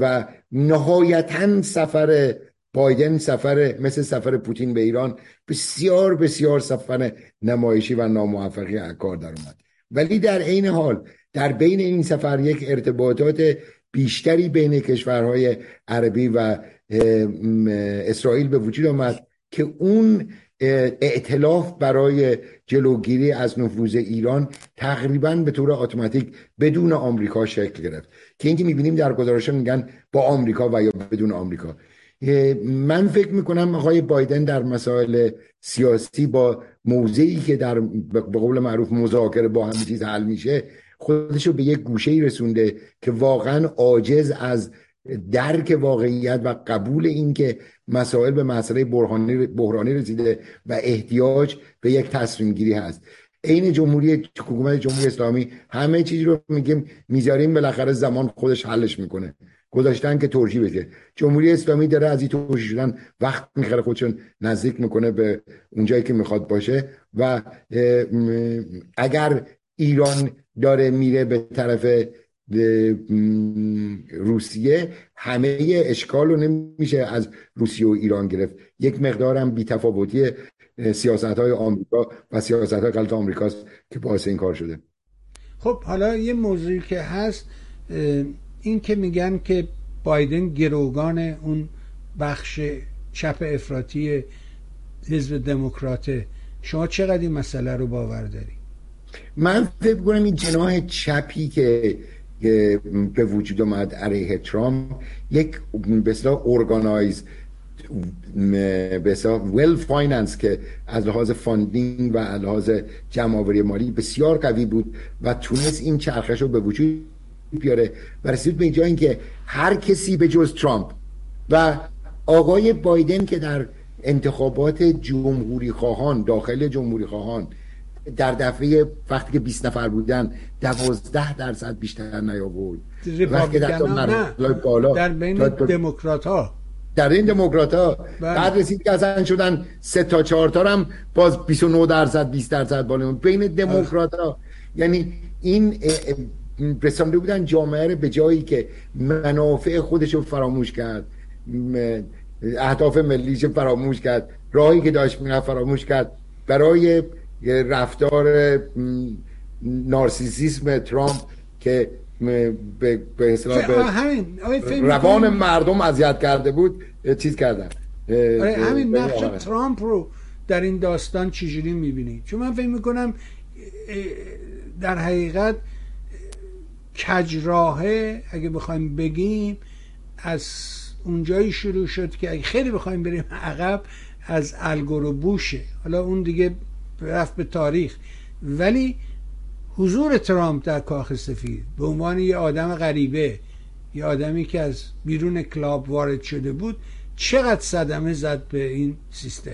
و نهایتا سفر بایدن سفر مثل سفر پوتین به ایران بسیار بسیار سفر نمایشی و ناموفقی کار در اومد. ولی در عین حال در بین این سفر یک ارتباطات بیشتری بین کشورهای عربی و اسرائیل به وجود آمد که اون ائتلاف برای جلوگیری از نفوذ ایران تقریبا به طور اتوماتیک بدون آمریکا شکل گرفت. که اینکه می‌بینیم در گزارش میگن با آمریکا و یا بدون آمریکا. من فکر می‌کنم آقای بایدن در مسائل سیاسی با موضعی که در به قول معروف مذاکره با همه چیز حل میشه خودشو به یک گوشه ای رسونده که واقعا عاجز از درک واقعیت و قبول اینکه مسائل به مسئله بحرانی, رسیده و احتیاج به یک تصمیم گیری هست. عین جمهوری حکومت جمهوری اسلامی همه چیزی رو میگیم می‌ذاریم بالاخره زمان خودش حلش می‌کنه. گذاشتن که ترشی بشه جمهوری اسلامی داره از این ترشی شدن وقت می‌خره خودشون نزدیک می‌کنه به اونجایی که می‌خواد باشه. و اگر ایران داره میره به طرف روسیه همه اشکال رو نمیشه از روسیه و ایران گرفت. یک مقدارم بیتفاوتی سیاست های آمریکا و سیاست های غلط آمریکاست که باعث این کار شده. خب حالا یه موضوعی که هست این که میگن که بایدن گروگان اون بخش چپ افراطی حزب دموکراته شما چقدر این مسئله رو باور داری؟ من فکر کنم این جناح چپی که به وجود آمد علیه ترامپ یک بسیار organized بسیار well financed که از لحاظ funding و از لحاظ جمع مالی بسیار قوی بود و تونست این چرخش رو به وجود بیاره و رسید به اینجا اینکه هر کسی به جز ترامپ و آقای بایدن که در انتخابات جمهوری خواهان داخل جمهوری خواهان در دفعه وقتی که 20 نفر بودن 12 درصد بیشتر نیاورد. وقتی در بالا. در بین دموکرات ها در این دموکرات ها بله. بعد رسید که اصلا شدن سه تا چهار تا هم باز 29 درصد 20 درصد بالا. بین دموکرات ها یعنی این رسانده بودن جامعه رو به جایی که منافع خودش رو فراموش کرد اهداف ملیش فراموش کرد راهی که داشت می‌رفت فراموش کرد. برای رفتار نارسیسیسم ترامپ که به به روان مردم اذیت کرده بود چیز کردن. آره همین نقش ترامپ رو در این داستان چجوری می‌بینی؟ چون من فکر می‌کنم در حقیقت کجراهه اگه بخوایم بگیم از اونجایی شروع شد که اگه خیلی بخوایم بریم عقب از الگور و بوشه. حالا اون دیگه رفت به تاریخ. ولی حضور ترامپ در کاخ سفید به عنوان یه آدم غریبه یه آدمی که از بیرون کلاب وارد شده بود چقدر صدمه زد به این سیستم؟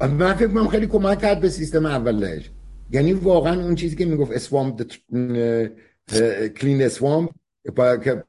من فکر کنم خیلی کمک کرد به سیستم اولش. یعنی واقعا اون چیزی که می‌گفت اسوام کلین که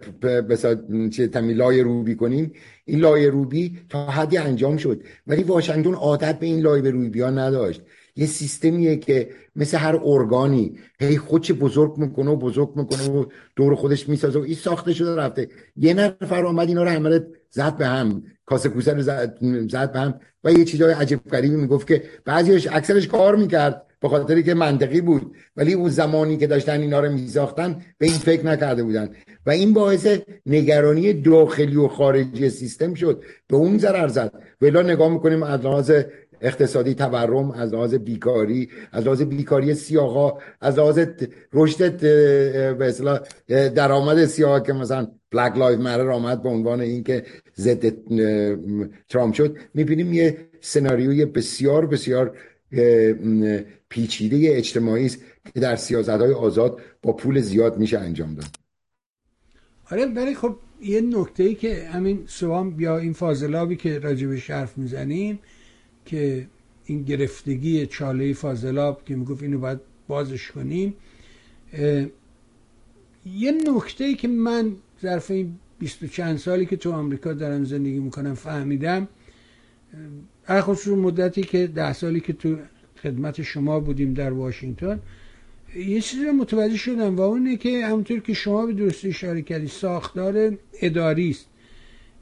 چه تمی لای روبی کنیم. این لای روبی تا حدی انجام شد. ولی واشنگتن عادت به این لای روبی ها نداشت. یه سیستمیه که مثل هر ارگانی هی خودش بزرگ می‌کنه و بزرگ می‌کنه و دور خودش می‌سازه و این ساخته شده رفته. یه نفر آمد اینا رو همه زد به هم. کاسه کوسه رو زد, زد به هم. و یه چیزای عجیب غریبی می‌گفت که بعضیش اکثرش کار می‌کرد. به خاطری که منطقی بود. ولی اون زمانی که داشتن اینا رو میساختن به این فکر نکرده بودن. و این باعث نگرانی داخلی و خارجی سیستم شد. به اون ضرر زد. ولی نگاه می‌کنیم از لحاظ اقتصادی تورم از لحاظ بیکاری از لحاظ بیکاری سیاها از لحاظ رشد به اصطلاح درآمد سیاه که مثلا Black Lives Matter آمد به عنوان اینکه ضد ترامپ شد. می‌بینیم یه سناریوی بسیار بسیار پیچیده اجتماعی است که در سیاست های آزاد با پول زیاد میشه انجام داد. آره ولی خب یه نکته ای که همین سوام یا این فاضلابی که راجبش حرف می‌زنیم که این گرفتگی چاله فاضلاب که می‌گفت اینو باید بازش کنیم یه نکته ای که من ظرف این بیست و چند سالی که تو آمریکا دارم زندگی می‌کنم فهمیدم خصوص مدتی که ده سالی که تو خدمت شما بودیم در واشنگتن یه چیزی متوجه شدم و اونه که همونطور که شما به درستی اشاره کردی ساختار اداری است.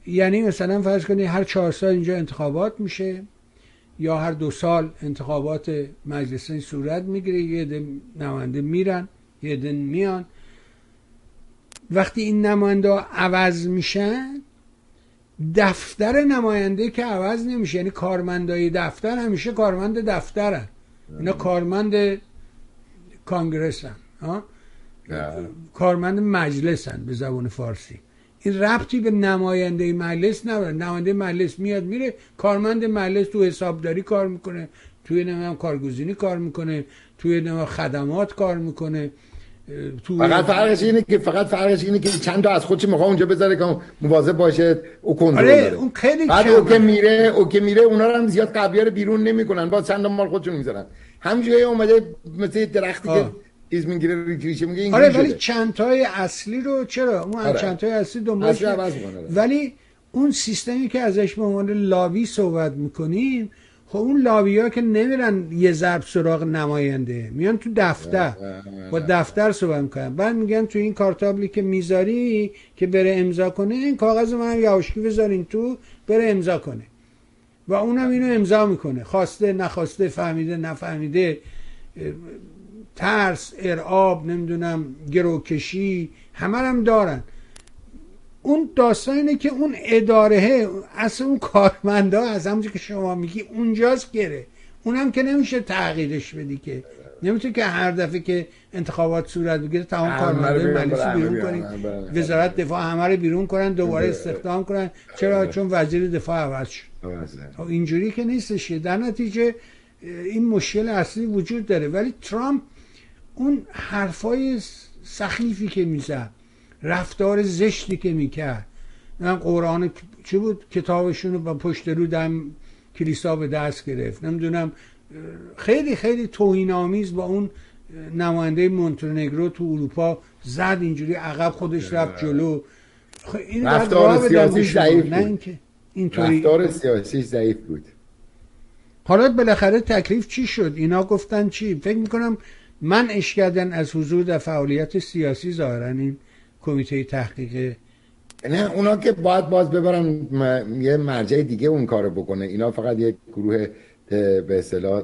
یعنی مثلا فرض کنید هر چهار سال اینجا انتخابات میشه یا هر دو سال انتخابات مجلسین صورت می‌گیره یه عده نماینده میرن یه عده میان. وقتی این نماینده عوض میشن دفتر نماینده که عوض نمیشه. یعنی کارمندای دفتر همیشه کارمند دفترن. اینا کارمند کانگرسن کارمند مجلسن به زبان فارسی. این ربطی به نماینده مجلس نداره. نماینده مجلس میاد میره کارمند مجلس تو حسابداری کار می‌کنه توی نمیم کارگزینی کار می‌کنه توی نمیم خدمات کار می‌کنه. تو فقط فرقش اینه که فقط فرقش اینه که چند تا از خودش می‌خواد اونجا بذاره که مواظب باشه او کنترل آره اون خیلی بعد او که میره او که میره اونا رو هم زیاد قبیار بیرون نمی‌کنن. با چند مال خودشون می‌ذارن. همینجوری اومده مثل درختی که چیز می‌گیره ریشه میگه این آره ولی چند تای اصلی رو چرا؟ اون آره. چند تای اصلی دنبالش ولی اون سیستمی که ازش به عنوان لاوی صحبت می‌کنیم خب اون لاوی ها که نمیرن یه ضرب سراغ نماینده میان تو دفتر. با دفتر صحبت می‌کنن. بعد میگن تو این کارتابلی که می‌ذاری که بره امضا کنه این کاغذ من یواشکی بذارین تو بره امضا کنه. و اونم اینو امضا می‌کنه. خواسته نخواسته فهمیده نفهمیده ترس ارعاب نمی‌دونم گروکشی همه هم دارن. اون داستان اینه که اون اداره اصلا اون کارمندا از همونجا که شما میگی اونجاست گره. اونم که نمیشه تغییرش بدی که. نمی‌تونه که هر دفعه که انتخابات صورت بگیره تمام کارمندای مجلس بیرون کنیم وزارت دفاع همه رو بیرون کنن دوباره استخدام کنن. چرا؟ چون وزیر دفاع عوض شد. خب اینجوری که نیستش در نتیجه این مشکل اصلی وجود داره. ولی ترامپ اون حرفای سخیفی که می‌زد رفتار زشتی که می‌کرد. من قرآن چی بود؟ کتابشون رو با پشت رو دم کلیسا به دست گرفت. نمی‌دونم خیلی خیلی توهین آمیز با اون نماینده مونتونگرو تو اروپا زد اینجوری عقب خودش رفت جلو. این رفتار سیاسی ضعیف نه اینکه اینطوری. رفتار سیاسی ضعیف بود. حالا بالاخره تکلیف چی شد؟ اینا گفتن چی؟ فکر می‌کنم منعش کردن از حضور در فعالیت سیاسی ظاهرا این کمیته تحقیق. نه اونا که باید باز ببرن یه مرجع دیگه اون کارو بکنه. اینا فقط یک گروه به اصطلاح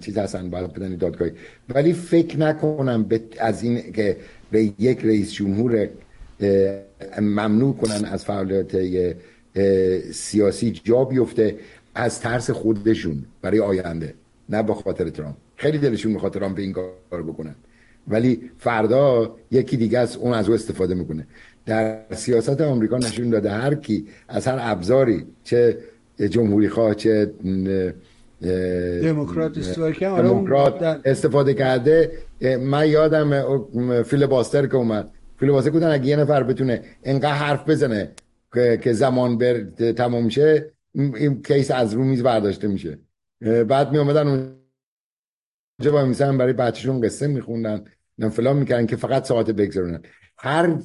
چیز هستن باید بدن دادگاهی. ولی فکر نکنم از این که به یک رئیس جمهور ممنوع کنن از فعالیت سیاسی جا بیفته از ترس خودشون برای آینده نه به خاطر ترامپ. خیلی دلشون می‌خواد ترامپ این کار بکنن. ولی فردا یکی دیگه از اون از او استفاده می‌کنه. در سیاست آمریکا نشون داده هر کی از هر ابزاری چه جمهوری خواه چه دموکرات دموکرات استفاده کرده. من یادم فیل باستر که اومد. فیل باستر کودن اگه یه نفر بتونه انقدر حرف بزنه که زمان بر تمام شه این کیس از رو میز برداشته میشه. بعد می اومدن اونجا با میسن برای بچهشون قصه میخوندن فلان می‌کردن که فقط ساعت بگذارونن هر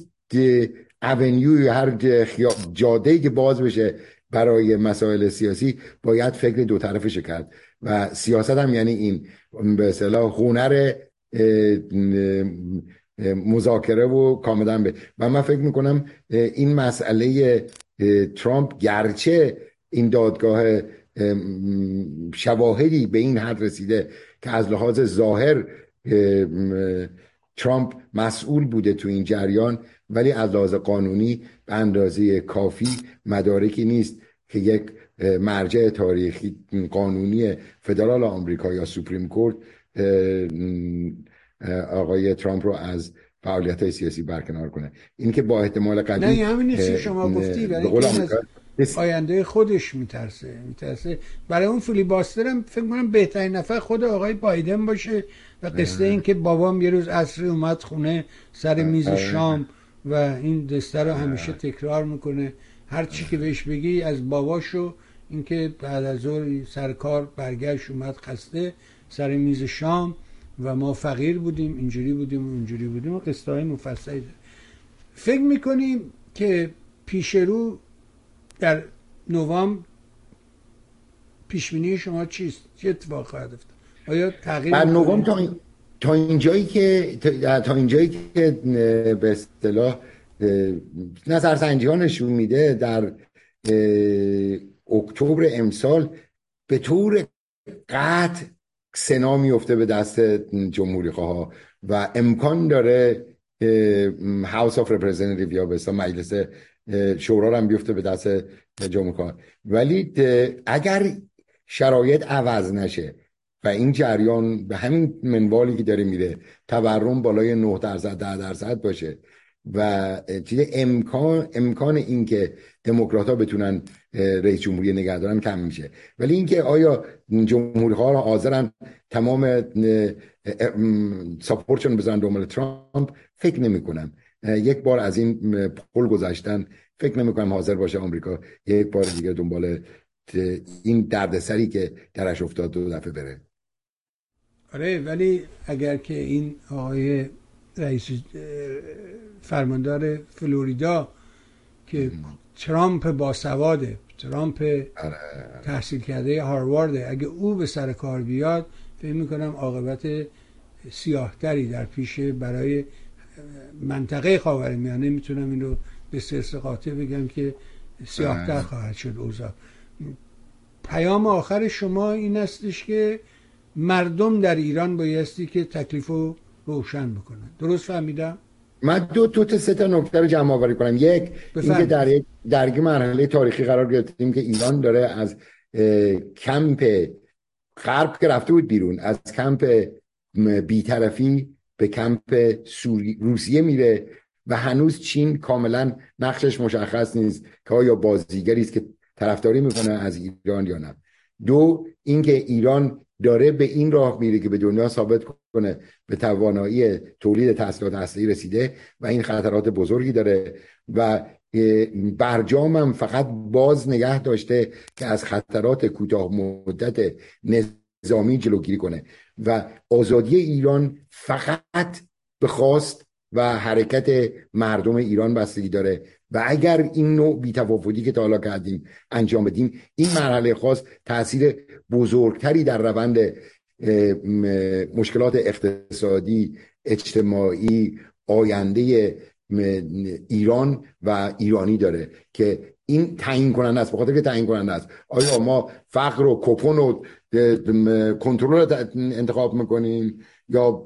اونیو هر جاده که باز بشه برای مسائل سیاسی باید فکر دو طرفش کرد. و سیاست هم یعنی این. به اصطلاح هنر مذاکره و کاملا به. و من فکر می‌کنم این مسئله ترامپ گرچه این دادگاه شواهدی به این حد رسیده که از لحاظ ظاهر ترامپ مسئول بوده تو این جریان ولی از لحاظ قانونی به اندازه کافی مدارکی نیست که یک مرجع تاریخی قانونی فدرال آمریکا یا سوپریم کورت آقای ترامپ رو از فعالیت های سیاسی برکنار کنه. این که با احتمال قوی نه همین شما گفتی آینده خودش میترسه. میترسه. برای اون فیلیباستر هم فکر کنم بهترین نفر خود آقای بایدن باشه و قصه این که بابام یه روز عصری اومد خونه سر میز. شام و این دسته رو همیشه تکرار می‌کنه. هر چی که بهش بگی از باباشو اینکه بعد از ظهر سر کار برگشت اومد خسته سر میز شام و ما فقیر بودیم اینجوری بودیم اونجوری بودیم و قصه های مفصلی فکر می‌کنیم که پیش رو در نوام پیشبینی شما چیست؟ چه اتفاق خواهد افتاد؟ آیا تغییر در نظام تا, این... تا اینجایی که تا اینجایی که به اصطلاح نظرسنجی ها نشون میده در اکتبر امسال به طور قطع سنا میفته به دست جمهوری خواه و امکان داره House of Representative یا به مجلس شورا هم بیفته به دست جمهوری خواه ولی اگر شرایط عوض نشه و این جریان به همین منوالی که داره میره تورم بالای 9 درصد 10 درصد باشه و چیز امکان امکان اینکه دموکرات ها بتونن رئیس جمهوری نگه دارن کم میشه. ولی اینکه آیا جمهوری ها حاضرن تمام ساپورتشون بزنن دنبال ترامپ فکر نمی کنم یک بار از این پل گذاشتن فکر نمی کنم حاضر باشه آمریکا یک بار دیگه دنبال این دردسری که درش افتاد دو دفعه بره. آره ولی اگر که این آقای رئیس فرماندار فلوریدا که ترامپ باسواده ترامپ آره. تحصیل کرده هاروارده اگه او به سر کار بیاد فکر می‌کنم عاقبت سیاهتری در پیش برای منطقه خاورمیانه می‌تونم این رو به سرس قاطع بگم که سیاهتر آره. خواهد شد اوضاع. پیام آخر شما این استش که مردم در ایران بایستی که تکلیف رو روشن بکنن. درست فهمیدم؟ من دو تو تا سه تا نکته رو جمع آوری کنم. یک اینکه در یک درگی مرحله تاریخی قرار گرفتیم که ایران داره از کمپ غرب که رفته بود بیرون از کمپ بیطرفی به کمپ روسیه میره و هنوز چین کاملا نقشش مشخص نیست که آیا بازیگری است که طرفداری می‌کنه از ایران یا نه. دو اینکه ایران داره به این راه میره که به دنیا ثابت کنه به توانایی تولید تحصیلات هسته‌ای رسیده و این خطرات بزرگی داره و برجامم فقط باز نگه داشته که از خطرات کوتاه مدت نظامی جلوگیری کنه. و آزادی ایران فقط به خواست و حرکت مردم ایران بستگی داره. و اگر این نوع بیتفاوتی که تا حالا کردیم انجام بدیم این مرحله خاص تاثیر بزرگتری در روند مشکلات اقتصادی اجتماعی آینده ایران و ایرانی داره که این تعیین کننده است بخاطر که تعیین کننده است. آیا ما فقر و کپون و کنترل انتخاب می‌کنیم؟ یا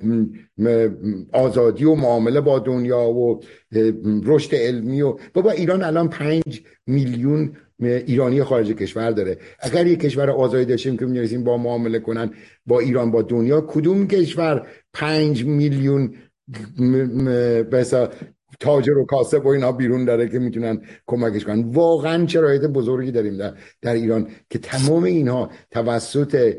آزادی و معامله با دنیا و رشد علمی و بابا ایران الان پنج میلیون ایرانی خارج کشور داره. اگر یک کشور آزادی داشتیم که می‌رسیم با معامله کنن با ایران با دنیا کدوم کشور پنج میلیون تاجر و کاسب و اینا بیرون داره که می‌تونن کمکش کنن. واقعا شرایط بزرگی داریم در, در ایران که تمام اینها توسط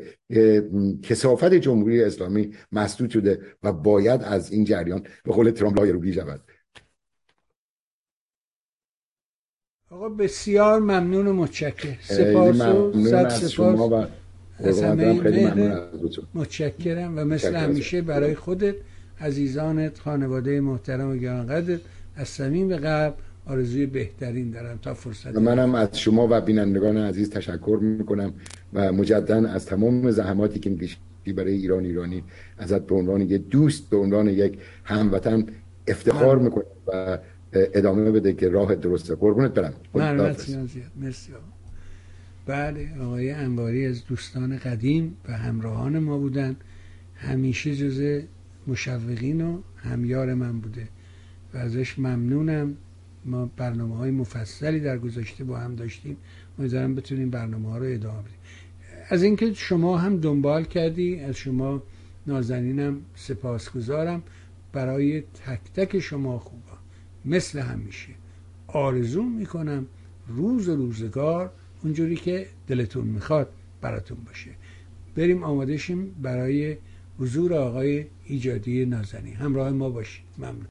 کسافت جمهوری اسلامی مسدود شده و باید از این جریان به قول ترامپ لای روبی شود. آقا بسیار ممنون و متشکر سپاس و صد سپاس. از همه متشکرم و مثل همیشه برای خودت. عزیزانت خانواده محترم و گرانقدرت از صمیم قلب آرزوی بهترین دارم تا فرصت منم از شما و بینندگان عزیز تشکر می‌کنم و مجددا از تمام زحماتی که می‌کشی برای ایران ایرانی ازت به عنوان یک دوست به عنوان یک هموطن افتخار می‌کنم و ادامه بده که راه درسته قربونت برم. مرسی بله آقای انواری از دوستان قدیم و همراهان ما بودن. همیشه جز مشوقین و همیار من بوده و ازش ممنونم. ما برنامه های مفصلی در گذاشته با هم داشتیم. امیدوارم بتونیم برنامه ها رو ادامه بدیم. از اینکه شما هم دنبال کردی از شما نازنینم سپاسگزارم. برای تک تک شما خوبا. مثل همیشه آرزو می‌کنم روز و روزگار اونجوری که دلتون می‌خواد براتون باشه. بریم آماده شیم برای حضور آقای ایجادی نازنی همراه ما باشید. ممنون.